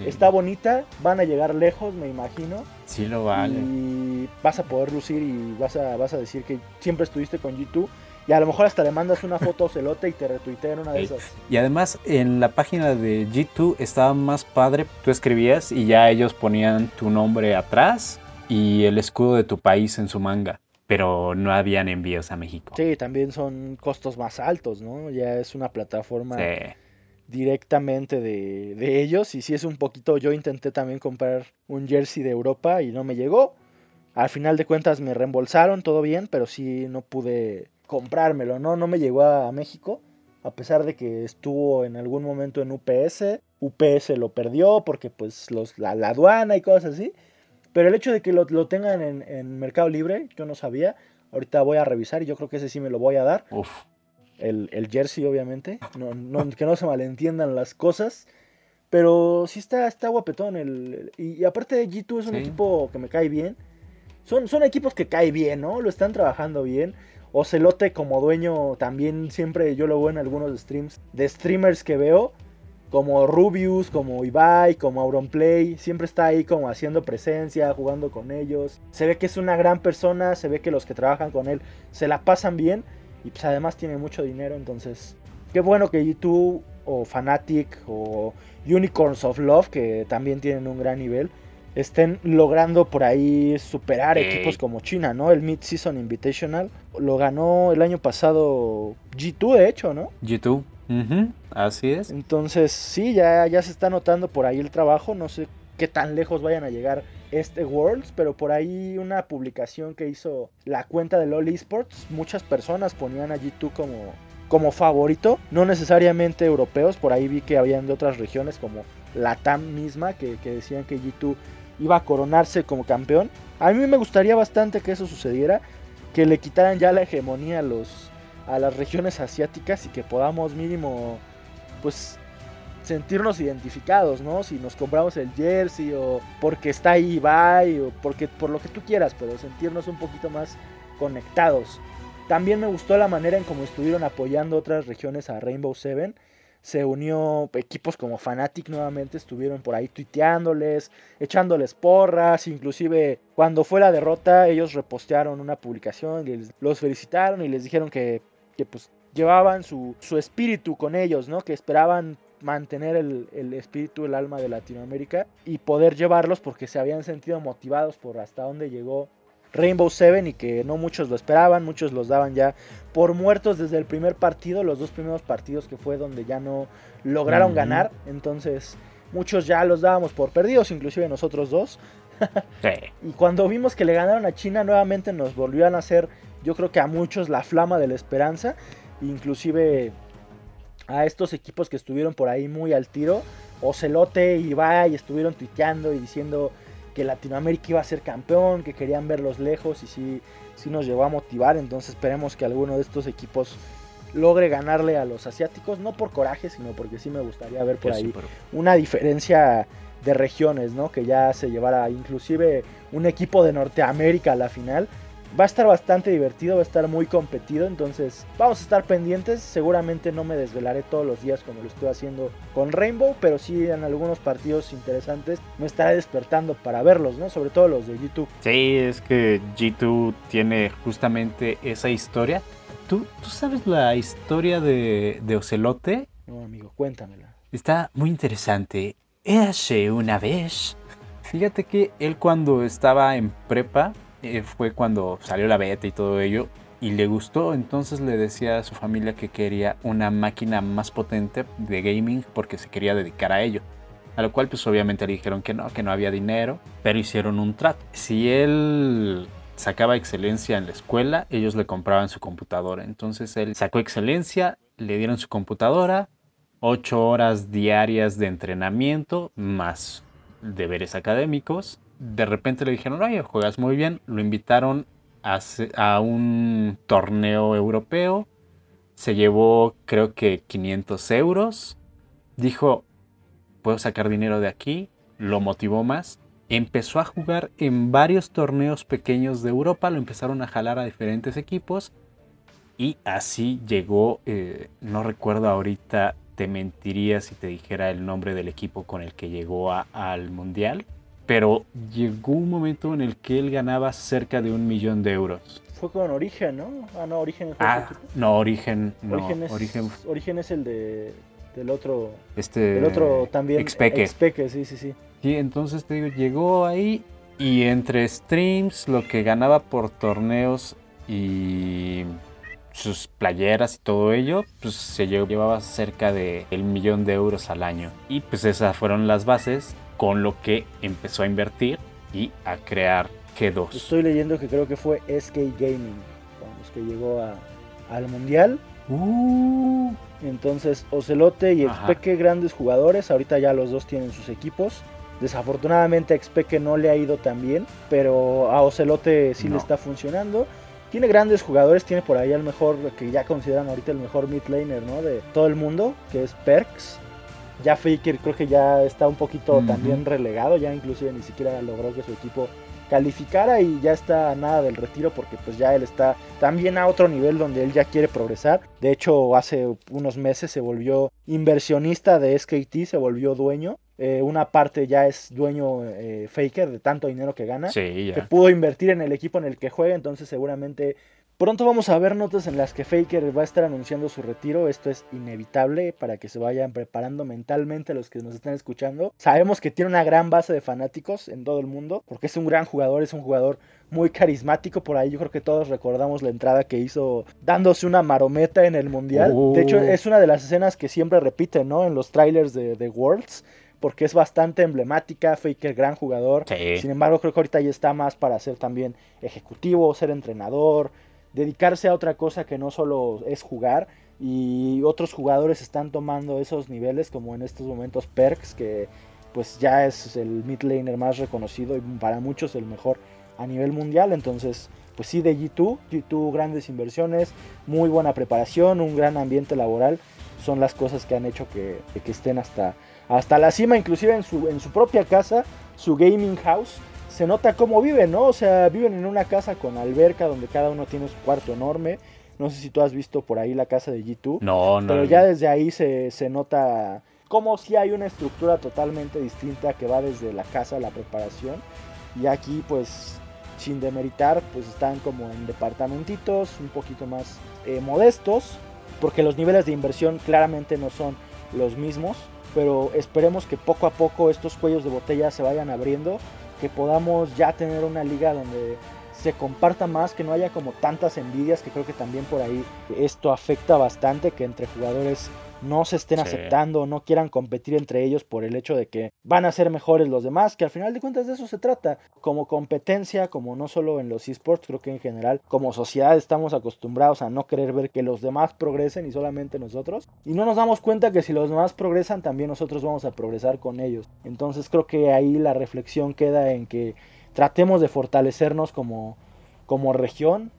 Sí, Está bonita, van a llegar lejos, me imagino. Sí lo vale. Y vas a poder lucir y vas a, vas a decir que siempre estuviste con G2. Y a lo mejor hasta le mandas una foto celote y te retuitean una de esas. Y además en la página de G2 estaba más padre. Tú escribías y ya ellos ponían tu nombre atrás y el escudo de tu país en su manga. Pero no habían envíos a México. Sí, también son costos más altos, ¿no? Ya es una plataforma Sí. Directamente de, de ellos. Y si es un poquito, yo intenté también comprar un jersey de Europa y no me llegó. Al final de cuentas me reembolsaron, todo bien, pero sí no pude comprármelo, ¿no? No me llegó a, México, a pesar de que estuvo en algún momento en UPS. UPS lo perdió porque pues los, la, la aduana y cosas así. Pero el hecho de que lo, lo tengan en, en Mercado Libre, yo no sabía. Ahorita voy a revisar y yo creo que ese sí me lo voy a dar Uf. El, el jersey, obviamente. No, no- que no se malentiendan las cosas. Pero sí está, está guapetón. El, y, y aparte G2 es un Sí. equipo que me cae bien. Son, son equipos que cae bien, ¿no? Lo están trabajando bien. Ocelote como dueño también siempre yo lo veo en algunos streams. De streamers que veo. Como Rubius, como Ibai, como Auronplay. Siempre está ahí como haciendo presencia, jugando con ellos. Se ve que es una gran persona. Se ve que los que trabajan con él se la pasan bien. Y pues además tiene mucho dinero, entonces qué bueno que YouTube o Fanatic o Unicorns of Love, que también tienen un gran nivel, estén logrando por ahí superar equipos como China, ¿no? El Mid-Season Invitational lo ganó el año pasado G2, de hecho, ¿no? YouTube. Ujú, Así es. Entonces sí, ya, ya se está notando por ahí el trabajo, no sé qué tan lejos vayan a llegar este Worlds, pero por ahí una publicación que hizo la cuenta de LOL Esports, muchas personas ponían a G2 como, como favorito, no necesariamente europeos, por ahí vi que habían de otras regiones como la TAM misma, que, que decían que G2 iba a coronarse como campeón. A mí me gustaría bastante que eso sucediera, que le quitaran ya la hegemonía a, los, a las regiones asiáticas y que podamos mínimo, pues sentirnos identificados, ¿no? Si nos compramos el jersey o porque está ahí Ibai o porque por lo que tú quieras, pero sentirnos un poquito más conectados. También me gustó la manera en cómo estuvieron apoyando otras regiones a Rainbow Seven. Se unió equipos como Fnatic nuevamente, estuvieron por ahí tuiteándoles, echándoles porras, inclusive cuando fue la derrota ellos repostearon una publicación y los felicitaron y les dijeron que, que pues llevaban su, su espíritu con ellos, ¿no? Que esperaban mantener el, el, espíritu, el alma de Latinoamérica y poder llevarlos porque se habían sentido motivados por hasta dónde llegó Rainbow Seven y que no muchos lo esperaban, muchos los daban ya por muertos desde el primer partido, los dos primeros partidos que fue donde ya no lograron ganar, entonces muchos ya los dábamos por perdidos, inclusive nosotros dos. Y cuando vimos que le ganaron a China nuevamente nos volvieron a hacer, yo creo que a muchos la flama de la esperanza, inclusive a estos equipos que estuvieron por ahí muy al tiro. Ocelote y Ibai estuvieron tuiteando y diciendo que Latinoamérica iba a ser campeón, que querían verlos lejos y sí, sí nos llevó a motivar. Entonces esperemos que alguno de estos equipos logre ganarle a los asiáticos, no por coraje, sino porque sí me gustaría ver por ahí una diferencia de regiones, ¿no? Que ya se llevara inclusive un equipo de Norteamérica a la final Va a estar bastante divertido, va a estar muy competido, entonces vamos a estar pendientes. Seguramente no me desvelaré todos los días como lo estoy haciendo con Rainbow, pero sí en algunos partidos interesantes me estaré despertando para verlos, ¿no? Sobre todo los de G2. Sí, es que G2 tiene justamente esa historia. ¿Tú, ¿tú sabes la historia de, de Ocelote? No, amigo, cuéntamela. Está muy interesante. Hace una vez. Fíjate que él cuando estaba en prepa eh, fue cuando salió la beta y todo ello y le gustó, entonces le decía a su familia que quería una máquina más potente de gaming porque se quería dedicar a ello. A lo cual pues obviamente le dijeron que no, que no había dinero, pero hicieron un trato. Si él sacaba excelencia en la escuela, ellos le compraban su computadora. Entonces él sacó excelencia, le dieron su computadora, 8 horas diarias de entrenamiento más deberes académicos de repente le dijeron, oye, juegas muy bien. Lo invitaron a, un torneo europeo. Se llevó creo que 500 euros. Dijo, puedo sacar dinero de aquí. Lo motivó más. Empezó a jugar en varios torneos pequeños de Europa. Lo empezaron a jalar a diferentes equipos. Y así llegó, eh, no recuerdo ahorita, te mentiría si te dijera el nombre del equipo con el que llegó al Mundial pero llegó un momento en el que él ganaba cerca de un millón de euros. Fue con Origen, ¿no? Ah, no, Origen ah, no, Origen, no, Origen es, Origen... es el de, del otro, este, el otro también, Expeque. Expeque, sí, sí, sí. Sí, entonces te digo, llegó ahí y entre streams, lo que ganaba por torneos y sus playeras y todo ello, pues se llevaba cerca de el millón de euros al año. Y pues esas fueron las bases con lo que empezó a invertir y a crear G2. Estoy leyendo que creo que fue SK Gaming, que llegó al Mundial. Uh. Entonces, Ocelote y Expeque, grandes jugadores. Ahorita ya los dos tienen sus equipos. Desafortunadamente a Expeque no le ha ido tan bien, pero a Ocelote sí le está funcionando. Tiene grandes jugadores, tiene por ahí el mejor, que ya consideran ahorita el mejor mid laner ¿no? de todo el mundo, que es Perks. Ya Faker creo que ya está un poquito también relegado, ya inclusive ni siquiera logró que su equipo calificara y ya está nada del retiro porque pues ya él está también a otro nivel donde él ya quiere progresar. De hecho, hace unos meses se volvió inversionista de SKT, se volvió dueño. Eh, una parte ya es dueño eh, Faker de tanto dinero que gana, que pudo invertir en el equipo en el que juega, entonces seguramente Pronto vamos a ver notas en las que Faker va a estar anunciando su retiro. Esto es inevitable para que se vayan preparando mentalmente los que nos están escuchando. Sabemos que tiene una gran base de fanáticos en todo el mundo, porque es un gran jugador, es un jugador muy carismático. Por ahí yo creo que todos recordamos la entrada que hizo dándose una marometa en el mundial. De hecho, oh. es una de las escenas que siempre repiten, ¿no? En los trailers de, de Worlds porque es bastante emblemática, Faker gran jugador. Sin embargo, creo que ahorita ya está más para ser también ejecutivo, ser entrenador, dedicarse a otra cosa que no solo es jugar. Y otros jugadores están tomando esos niveles, como en estos momentos Perks, que pues ya es el mid laner más reconocido y para muchos el mejor a nivel mundial. Entonces, pues sí, de G2, G2 grandes inversiones, muy buena preparación, un gran ambiente laboral, son las cosas que han hecho que, que estén hasta, hasta la cima, inclusive en su, en su propia casa, su gaming house. Se nota cómo viven, ¿no? O sea, viven en una casa con alberca donde cada uno tiene su cuarto enorme. No sé si tú has visto por ahí la casa de G2. No, no. Pero ya desde ahí se, se nota como si hay una estructura totalmente distinta que va desde la casa a la preparación. Y aquí pues sin demeritar, pues están como en departamentitos un poquito más eh, modestos, porque los niveles de inversión claramente no son los mismos, pero esperemos que poco a poco estos cuellos de botella se vayan abriendo, que podamos ya tener una liga donde se comparta más, que no haya como tantas envidias, que creo que también por ahí esto afecta bastante, que entre jugadores no se estén aceptando, no quieran competir entre ellos por el hecho de que van a ser mejores los demás, que al final de cuentas de eso se trata, como competencia, como no solo en los esports, creo que en general como sociedad estamos acostumbrados a no querer ver que los demás progresen y solamente nosotros, y no nos damos cuenta que si los demás progresan también nosotros vamos a progresar con ellos. Entonces creo que ahí la reflexión queda en que tratemos de fortalecernos como, como región,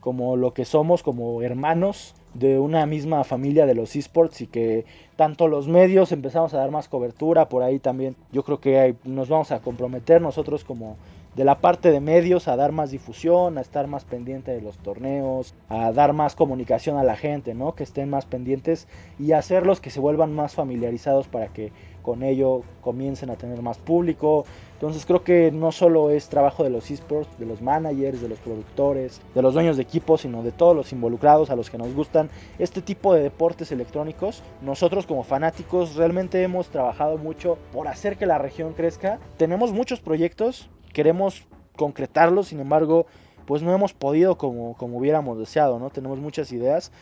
como lo que somos, como hermanos, de una misma familia de los esports y que tanto los medios empezamos a dar más cobertura por ahí también yo creo que nos vamos a comprometer nosotros como de la parte de medios a dar más difusión, a estar más pendiente de los torneos, a dar más comunicación a la gente, ¿no? Que estén más pendientes y hacerlos que se vuelvan más familiarizados para que con ello comiencen a tener más público. Entonces creo que no solo es trabajo de los esports, de los managers, de los productores, de los dueños de equipos, sino de todos los involucrados a los que nos gustan este tipo de deportes electrónicos. Nosotros como fanáticos realmente hemos trabajado mucho por hacer que la región crezca. Tenemos muchos proyectos, queremos concretarlo, sin embargo, pues no hemos podido como, como hubiéramos deseado, ¿no? Tenemos muchas ideas,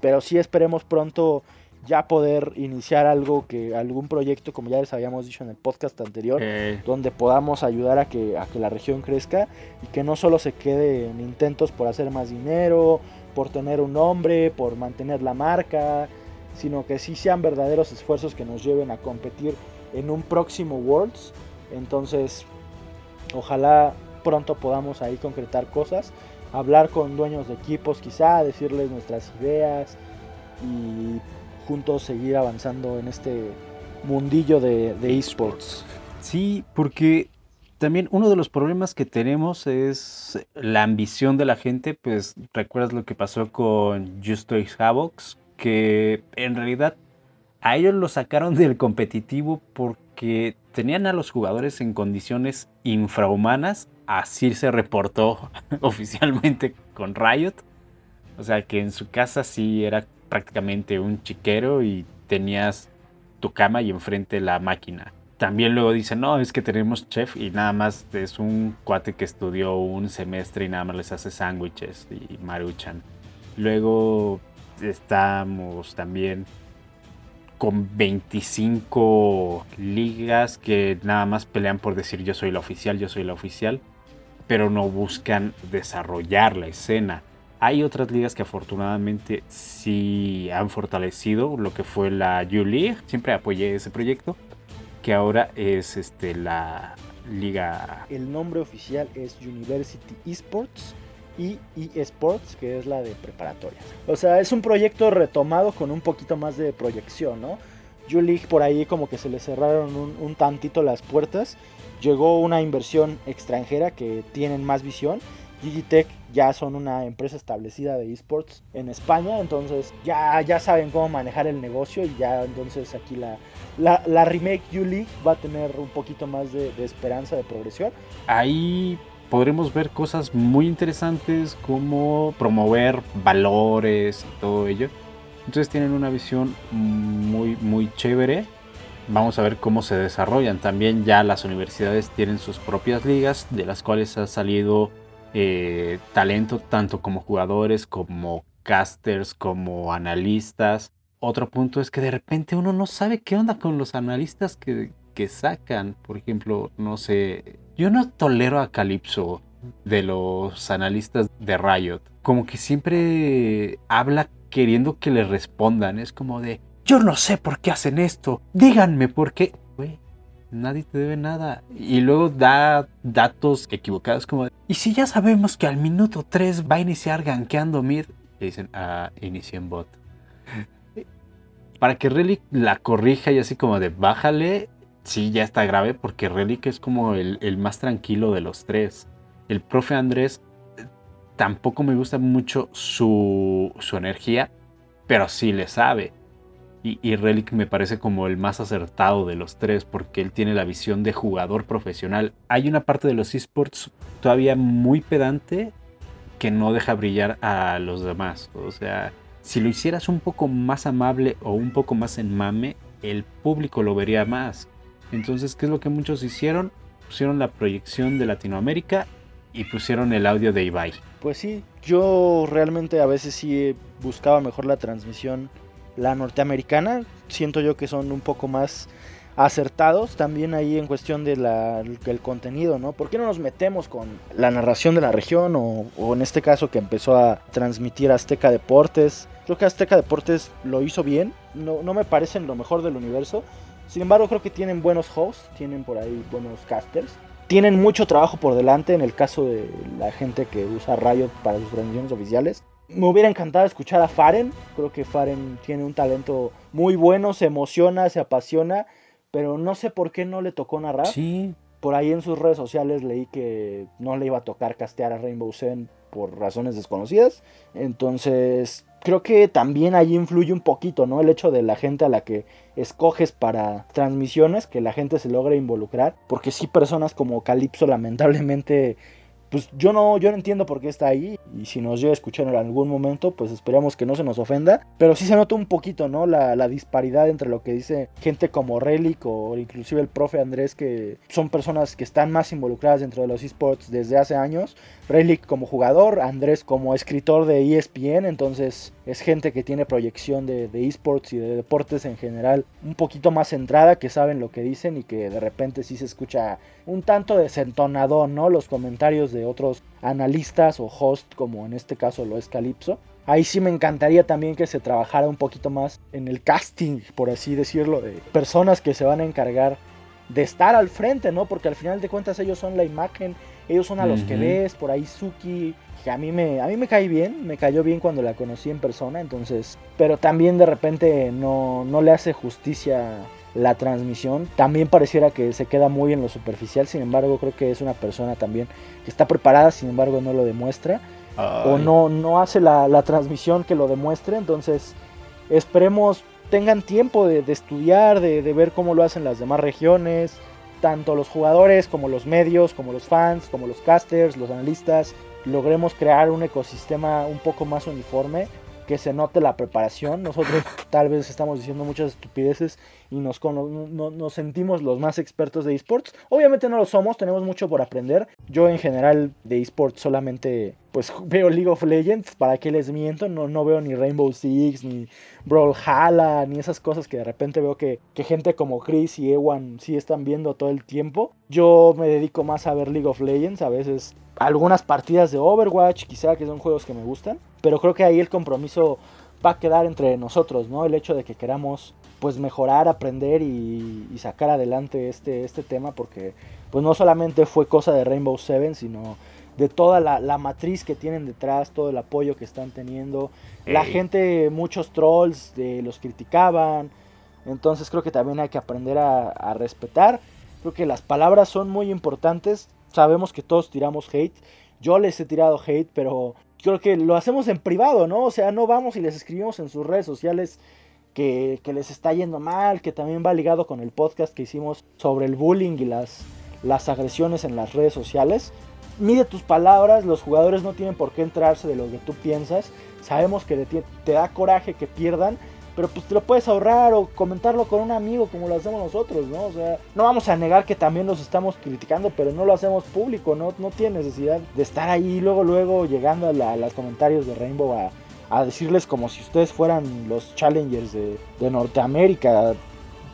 pero sí esperemos pronto ya poder iniciar algo que algún proyecto como ya les habíamos dicho en el podcast anterior donde podamos ayudar a que a que la región crezca y que no solo se quede en intentos por hacer más dinero por tener un nombre por mantener la marca sino que sí sean verdaderos esfuerzos que nos lleven a competir en un próximo Worlds. Entonces Ojalá pronto podamos ahí concretar cosas, hablar con dueños de equipos quizá, decirles nuestras ideas y juntos seguir avanzando en este mundillo de, esports. Sí, porque también uno de los problemas que tenemos es la ambición de la gente, pues recuerdas lo que pasó con Justo Havocs, que en realidad a ellos lo sacaron del competitivo porque tenían a los jugadores en condiciones infrahumanas, así se reportó oficialmente con Riot. O sea que en su casa sí era prácticamente un chiquero y tenías tu cama y enfrente la máquina. También luego dicen, no, es que tenemos chef y nada más es un cuate que estudió un semestre y nada más les hace sándwiches y maruchan. Luego estamos también con 25 ligas que nada más pelean por decir yo soy la oficial, yo soy la oficial, pero no buscan desarrollar la escena. Hay otras ligas que afortunadamente sí han fortalecido lo que fue la U-League, siempre apoyé ese proyecto, que ahora es este, la liga... El nombre oficial es University Esports y eSports, que es la de preparatoria. O sea, es un proyecto retomado con un poquito más de proyección, ¿no? U-League por ahí como que se le cerraron un, tantito las puertas. Llegó una inversión extranjera que tienen más visión. Digitech ya son una empresa establecida de esports en España, entonces ya, ya saben cómo manejar el negocio y ya entonces aquí la, la, remake U-League va a tener un poquito más de, esperanza de progresión. Ahí podremos ver cosas muy interesantes como promover valores y todo ello. Entonces tienen una visión muy, muy chévere. Vamos a ver cómo se desarrollan. También ya las universidades tienen sus propias ligas, de las cuales ha salido eh, talento tanto como jugadores, como casters, como analistas. Otro punto es que de repente uno no sabe qué onda con los analistas que que sacan. Por ejemplo, no sé, yo no tolero a Calypso de los analistas de Riot. Como que siempre habla queriendo que le respondan. Es como de, yo no sé por qué hacen esto. Díganme por qué. Nadie te debe nada. Y luego da datos equivocados como y si ya sabemos que al minuto 3 va a iniciar gankeando mid. Y dicen, ah, inicien bot. Para que Relic la corrija y así como de, bájale. Sí, ya está grave porque Relic es como el, el más tranquilo de los tres. El profe Andrés tampoco me gusta mucho su, su energía, pero sí le sabe. Y, Relic me parece como el más acertado de los tres porque él tiene la visión de jugador profesional. Hay una parte de los esports todavía muy pedante que no deja brillar a los demás. O sea, si lo hicieras un poco más amable o un poco más en mame, el público lo vería más. Entonces, ¿qué es lo que muchos hicieron? Pusieron la proyección de Latinoamérica y pusieron el audio de Ibai. Pues sí, yo realmente a veces sí buscaba mejor la transmisión, la norteamericana. Siento yo que son un poco más acertados también ahí en cuestión de del contenido, ¿no? ¿Por qué no nos metemos con la narración de la región o, o, en este caso que empezó a transmitir Azteca Deportes? Creo que Azteca Deportes lo hizo bien, no, no me parecen lo mejor del universo, sin embargo creo que tienen buenos hosts, tienen por ahí buenos casters, tienen mucho trabajo por delante en el caso de la gente que usa Riot para sus transmisiones oficiales. Me hubiera encantado escuchar a Faren, creo que Faren tiene un talento muy bueno, se emociona, se apasiona pero no sé por qué no le tocó narrar. Sí. Por ahí en sus redes sociales leí que no le iba a tocar castear a Rainbow Seven por razones desconocidas. Entonces, creo que también ahí influye un poquito, ¿no? El hecho de la gente a la que escoges para transmisiones, que la gente se logre involucrar. Porque sí, personas como Calypso lamentablemente pues yo no, yo no entiendo por qué está ahí. Y si nos llega a escuchar en algún momento, pues esperamos que no se nos ofenda. Pero sí se nota un poquito, ¿no? La, la disparidad entre lo que dice gente como Relic o inclusive el profe Andrés, que son personas que están más involucradas dentro de los esports desde hace años. Relic como jugador, Andrés como escritor de ESPN, entonces es gente que tiene proyección de, de esports y de deportes en general un poquito más centrada, que saben lo que dicen y que de repente sí se escucha un tanto desentonado, ¿no? Los comentarios de otros analistas o host, como en este caso lo es Calypso. Ahí sí me encantaría también que se trabajara un poquito más en el casting, por así decirlo, de personas que se van a encargar de estar al frente, ¿no? Porque al final de cuentas ellos son la imagen, ellos son a los uh -huh. que ves, por ahí Suki, que a mí me a mí me cae bien, me cayó bien cuando la conocí en persona, entonces, pero también de repente no no le hace justicia la transmisión. También pareciera que se queda muy en lo superficial, sin embargo creo que es una persona también que está preparada, sin embargo no lo demuestra. Ay. O no, no hace la, la, transmisión que lo demuestre, entonces esperemos tengan tiempo de, de estudiar, de, de, ver cómo lo hacen las demás regiones, tanto los jugadores como los medios, como los fans, como los casters, los analistas, logremos crear un ecosistema un poco más uniforme que se note la preparación. Nosotros tal vez estamos diciendo muchas estupideces y nos, no, nos sentimos los más expertos de esports. Obviamente no lo somos, tenemos mucho por aprender. Yo en general de esports solamente pues veo League of Legends, para qué les miento, no, no veo ni Rainbow Six, ni Brawlhalla, ni esas cosas que de repente veo que, que gente como Chris y Ewan sí están viendo todo el tiempo. Yo me dedico más a ver League of Legends, a veces algunas partidas de Overwatch, quizá que son juegos que me gustan, pero creo que ahí el compromiso va a quedar entre nosotros, ¿no? El hecho de que queramos pues mejorar, aprender y, y sacar adelante este, este tema porque pues no solamente fue cosa de Rainbow Seven, sino de toda la, la, matriz que tienen detrás, todo el apoyo que están teniendo. Hey. La gente, muchos trolls eh, los criticaban. Entonces creo que también hay que aprender a, a, respetar. Creo que las palabras son muy importantes. Sabemos que todos tiramos hate. Yo les he tirado hate, pero creo que lo hacemos en privado, ¿no? O sea, no vamos y les escribimos en sus redes sociales que, que les está yendo mal, que también va ligado con el podcast que hicimos sobre el bullying y las, las agresiones en las redes sociales mide tus palabras, los jugadores no tienen por qué entrarse de lo que tú piensas. Sabemos que te, te, da coraje que pierdan, pero pues te lo puedes ahorrar o comentarlo con un amigo como lo hacemos nosotros, ¿no? O sea, no vamos a negar que también los estamos criticando, pero no lo hacemos público, no, no tiene necesidad de estar ahí luego, luego llegando a, la, los comentarios de Rainbow a, a, decirles como si ustedes fueran los challengers de, de Norteamérica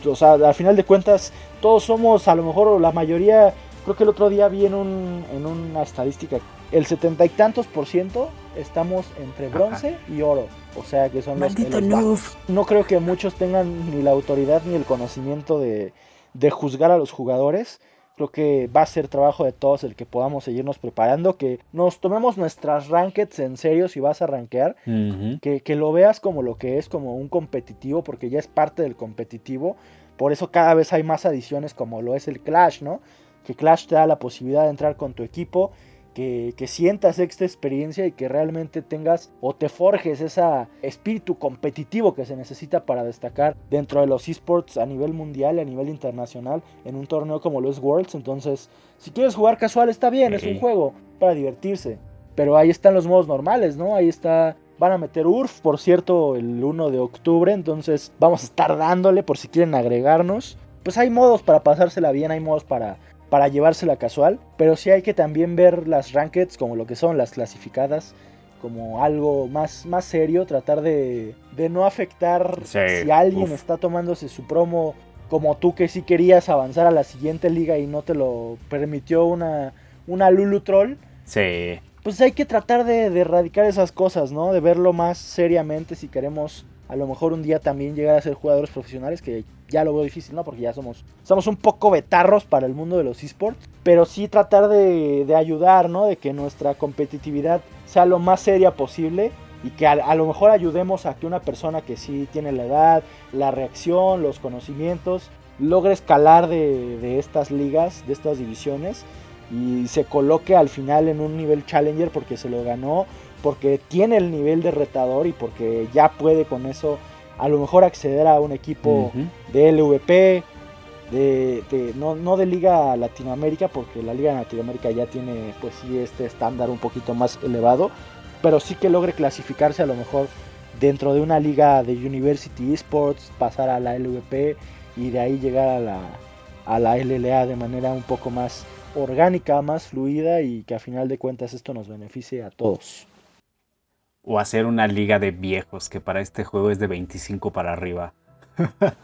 O sea, al final de cuentas, todos somos, a lo mejor la mayoría, creo que el otro día vi en, un, en una estadística, el setenta y tantos por ciento estamos entre bronce y oro. O sea, que son los, Maldito los. No creo que muchos tengan ni la autoridad ni el conocimiento de, de juzgar a los jugadores. Creo que va a ser trabajo de todos el que podamos seguirnos preparando, que nos tomemos nuestras rankeds en serio si vas a rankear, que, que lo veas como lo que es, como un competitivo, porque ya es parte del competitivo. Por eso cada vez hay más adiciones como lo es el Clash, ¿no? Que Clash te da la posibilidad de entrar con tu equipo, que, que sientas esta experiencia y que realmente tengas o te forjes ese espíritu competitivo que se necesita para destacar dentro de los esports a nivel mundial y a nivel internacional en un torneo como lo es Worlds. Entonces, si quieres jugar casual está bien, es un juego para divertirse. Pero ahí están los modos normales, ¿no? Ahí está Van a meter URF, por cierto, el 1 de octubre. Entonces vamos a estar dándole por si quieren agregarnos. Pues hay modos para pasársela bien, hay modos para, para llevársela casual. Pero sí hay que también ver las rankeds como lo que son las clasificadas. Como algo más, más serio. Tratar de, de no afectar Sí, si alguien uf. está tomándose su promo como tú que sí querías avanzar a la siguiente liga y no te lo permitió una, una Lulu Troll Sí. pues hay que tratar de, de erradicar esas cosas, ¿no? De verlo más seriamente si queremos a lo mejor un día también llegar a ser jugadores profesionales, que ya lo veo difícil, ¿no? Porque ya somos, somos un poco betarros para el mundo de los esports, pero sí tratar de, de ayudar, ¿no? De que nuestra competitividad sea lo más seria posible y que a, a lo mejor ayudemos a que una persona que sí tiene la edad, la reacción, los conocimientos, logre escalar de, de estas ligas, de estas divisiones y se coloque al final en un nivel challenger porque se lo ganó, porque tiene el nivel de retador y porque ya puede con eso a lo mejor acceder a un equipo de LVP, de, de- no, no de Liga Latinoamérica, porque la Liga Latinoamérica ya tiene pues sí este estándar un poquito más elevado, pero sí que logre clasificarse a lo mejor dentro de una liga de University Esports, pasar a la LVP y de ahí llegar a la, a la LLA de manera un poco más orgánica, más fluida y que a final de cuentas esto nos beneficie a todos. O hacer una liga de viejos, que para este juego es de 25 para arriba.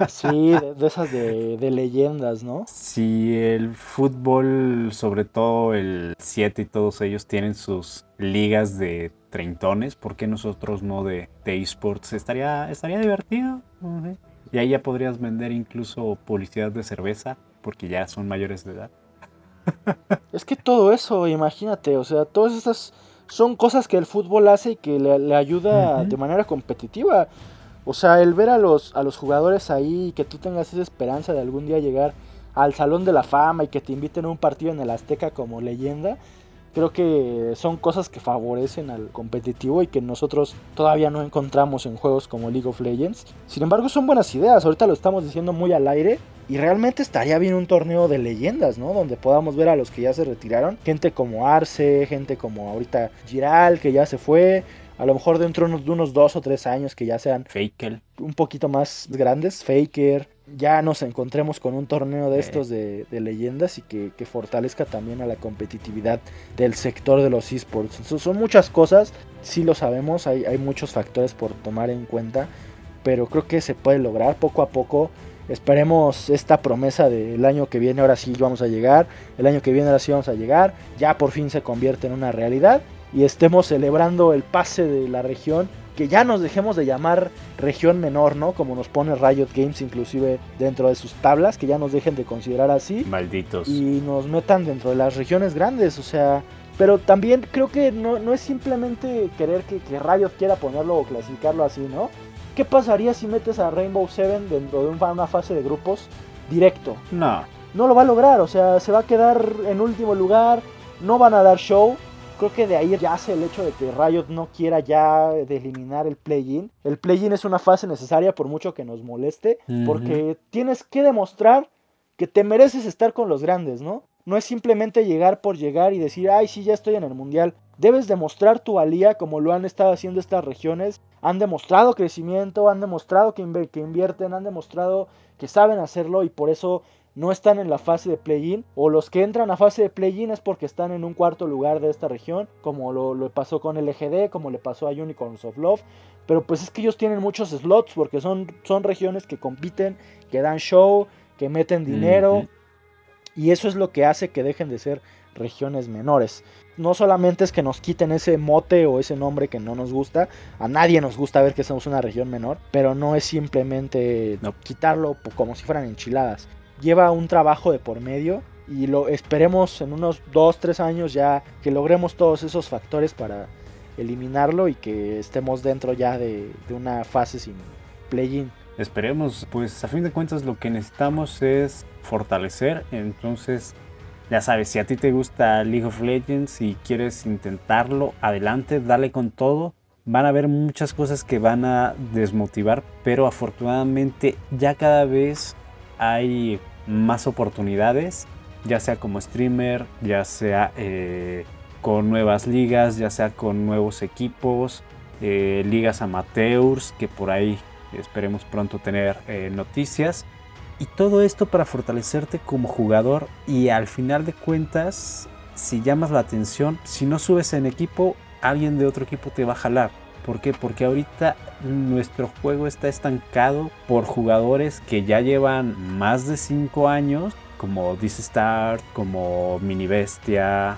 Sí, de, de esas de, de leyendas, ¿no? Si el fútbol, sobre todo el 7 y todos ellos tienen sus ligas de treintones, ¿por qué nosotros no de, de esports? Estaría, estaría divertido. Y ahí ya podrías vender incluso publicidad de cerveza, porque ya son mayores de edad. Es que todo eso, imagínate, o sea, todas estas son cosas que el fútbol hace y que le, le ayuda de manera competitiva. O sea, el ver a los, a los jugadores ahí y que tú tengas esa esperanza de algún día llegar al Salón de la Fama y que te inviten a un partido en el Azteca como leyenda, creo que son cosas que favorecen al competitivo y que nosotros todavía no encontramos en juegos como League of Legends. Sin embargo, son buenas ideas, ahorita lo estamos diciendo muy al aire y realmente estaría bien un torneo de leyendas, ¿no? Donde podamos ver a los que ya se retiraron, gente como Arce, gente como ahorita Giral que ya se fue, a lo mejor dentro de unos, dos o tres años que ya sean Fakel. un poquito más grandes, Faker, ya nos encontremos con un torneo de estos de, de leyendas y que, que fortalezca también a la competitividad del sector de los esports. Entonces, son muchas cosas, sí lo sabemos, hay, hay muchos factores por tomar en cuenta, pero creo que se puede lograr poco a poco. Esperemos esta promesa del año que viene, ahora sí vamos a llegar, el año que viene ahora sí vamos a llegar, ya por fin se convierte en una realidad y estemos celebrando el pase de la región, que ya nos dejemos de llamar región menor, ¿no? Como nos pone Riot Games inclusive dentro de sus tablas, que ya nos dejen de considerar así Malditos. y nos metan dentro de las regiones grandes, o sea, pero también creo que no, no es simplemente querer que, que Riot quiera ponerlo o clasificarlo así, ¿no? ¿Qué pasaría si metes a Rainbow Seven dentro de un- una fase de grupos directo? No. no lo va a lograr, o sea, se va a quedar en último lugar, no van a dar show. Creo que de ahí yace el hecho de que Riot no quiera ya de eliminar el play-in. El play-in es una fase necesaria por mucho que nos moleste, porque tienes que demostrar que te mereces estar con los grandes, ¿no? No es simplemente llegar por llegar y decir, ay, sí, ya estoy en el mundial. Debes demostrar tu valía como lo han estado haciendo estas regiones. Han demostrado crecimiento, han demostrado que invierten, han demostrado que saben hacerlo y por eso no están en la fase de play-in, o los que entran a fase de play-in es porque están en un cuarto lugar de esta región, como lo, lo pasó con el EGD, como le pasó a Unicorns of Love, pero pues es que ellos tienen muchos slots porque son, son regiones que compiten, que dan show, que meten dinero, y eso es lo que hace que dejen de ser regiones menores. No solamente es que nos quiten ese mote o ese nombre que no nos gusta, a nadie nos gusta ver que somos una región menor, pero no es simplemente No. quitarlo po- como si fueran enchiladas. Lleva un trabajo de por medio y lo esperemos en unos 2, 3 años ya que logremos todos esos factores para eliminarlo y que estemos dentro ya de, de una fase sin play-in. Esperemos, pues a fin de cuentas lo que necesitamos es fortalecer, entonces ya sabes, si a ti te gusta League of Legends y quieres intentarlo, adelante, dale con todo. Van a haber muchas cosas que van a desmotivar, pero afortunadamente ya cada vez hay más oportunidades, ya sea como streamer, ya sea eh, con nuevas ligas, ya sea con nuevos equipos, eh, ligas amateurs, que por ahí esperemos pronto tener eh, noticias. Y todo esto para fortalecerte como jugador y al final de cuentas, si llamas la atención, si no subes en equipo, alguien de otro equipo te va a jalar. ¿Por qué? Porque ahorita nuestro juego está estancado por jugadores que ya llevan más de 5 años, como This Start, como Mini Bestia,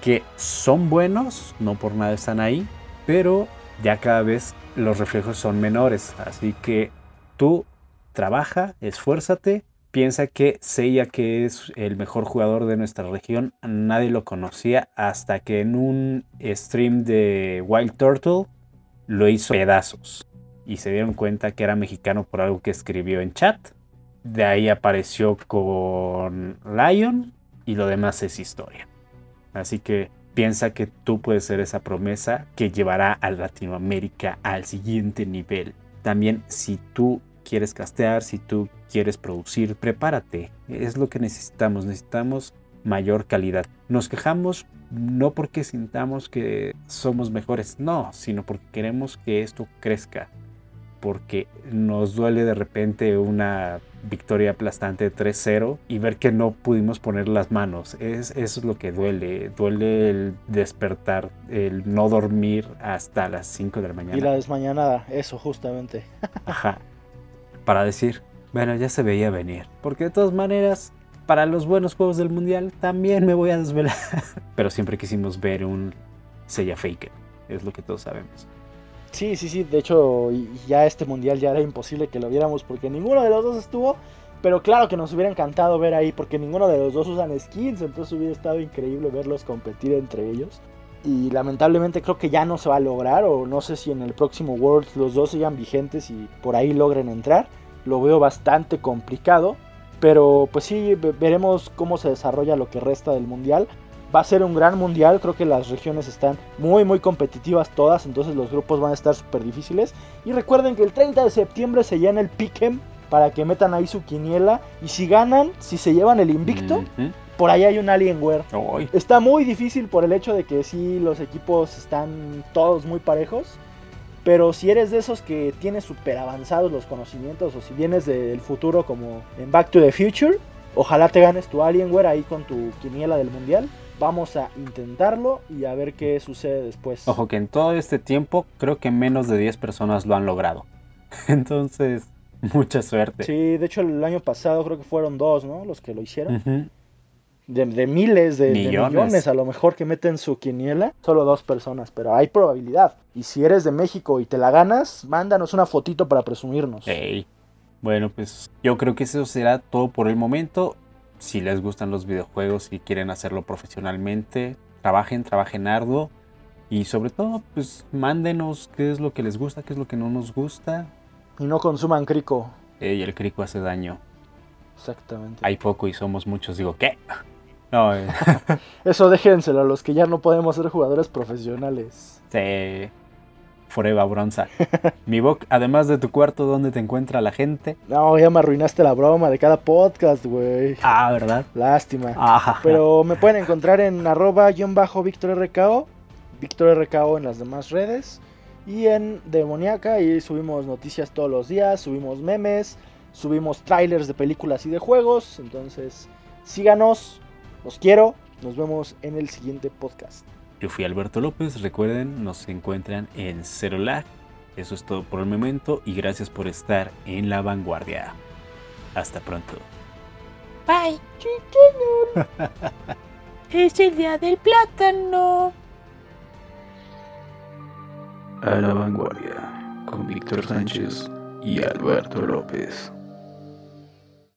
que son buenos, no por nada están ahí, pero ya cada vez los reflejos son menores. Así que tú trabaja, esfuérzate, piensa que Seiya, que es el mejor jugador de nuestra región, nadie lo conocía hasta que en un stream de Wild Turtle lo hizo pedazos. Y se dieron cuenta que era mexicano por algo que escribió en chat. De ahí apareció con Lion y lo demás es historia. Así que piensa que tú puedes ser esa promesa que llevará a Latinoamérica al siguiente nivel. También si tú quieres castear, si tú quieres producir, prepárate. Es lo que necesitamos. Necesitamos mayor calidad. Nos quejamos no porque sintamos que somos mejores, no, sino porque queremos que esto crezca. Porque nos duele de repente una victoria aplastante de 3-0 y ver que no pudimos poner las manos. Es, eso es lo que duele. Duele el despertar, el no dormir hasta las 5 de la mañana. Y la desmañanada, eso justamente. Ajá. Para decir, bueno, ya se veía venir. Porque de todas maneras, para los buenos juegos del mundial también me voy a desvelar. Pero siempre quisimos ver un Seiya Faker. Es lo que todos sabemos. Sí, sí, sí. De hecho, ya este mundial ya era imposible que lo viéramos porque ninguno de los dos estuvo. Pero claro que nos hubiera encantado ver ahí porque ninguno de los dos usan skins. Entonces hubiera estado increíble verlos competir entre ellos. Y lamentablemente creo que ya no se va a lograr. O no sé si en el próximo Worlds los dos sigan vigentes y por ahí logren entrar. Lo veo bastante complicado. Pero pues sí, ve- veremos cómo se desarrolla lo que resta del mundial. Va a ser un gran mundial, creo que las regiones están muy muy competitivas todas, entonces los grupos van a estar súper difíciles. Y recuerden que el 30 de septiembre se llena el Pick'em para que metan ahí su quiniela. Y si ganan, si se llevan el invicto, por ahí hay un Alienware. Está muy difícil por el hecho de que sí, los equipos están todos muy parejos. Pero si eres de esos que tienes súper avanzados los conocimientos, o si vienes del futuro como en Back to the Future, ojalá te ganes tu Alienware ahí con tu quiniela del mundial. Vamos a intentarlo y a ver qué sucede después. Ojo que en todo este tiempo creo que menos de 10 personas lo han logrado. Entonces, mucha suerte. Sí, de hecho el año pasado creo que fueron dos, ¿no? Los que lo hicieron. De, de miles, de de Millones. a lo mejor que meten su quiniela. Solo dos personas, pero hay probabilidad. Y si eres de México y te la ganas, mándanos una fotito para presumirnos. Ey. Bueno, pues yo creo que eso será todo por el momento. Si les gustan los videojuegos y quieren hacerlo profesionalmente, trabajen, trabajen arduo. Y sobre todo, pues mándenos qué es lo que les gusta, qué es lo que no nos gusta. Y no consuman crico. Ey, el crico hace daño. Exactamente. Hay poco y somos muchos. Digo, ¿qué? No, eh, Eso déjenselo a los que ya no podemos ser jugadores profesionales. este, Forever Bronza. Mi boc, además de tu cuarto, ¿dónde te encuentra la gente? No, ya me arruinaste la broma de cada podcast, güey. Ah, ¿verdad? Lástima. Ah, Pero me pueden encontrar en arroba guion bajo Víctor RKO, Víctor RKO en las demás redes y en Demoniaca y subimos noticias todos los días, subimos memes, subimos trailers de películas y de juegos. Entonces, síganos, los quiero, nos vemos en el siguiente podcast. Yo fui Alberto López, recuerden, nos encuentran en Cero Lag. Eso es todo por el momento y gracias por estar en la vanguardia. Hasta pronto. Bye. es el día del plátano. A la vanguardia con Víctor Sánchez y Alberto López.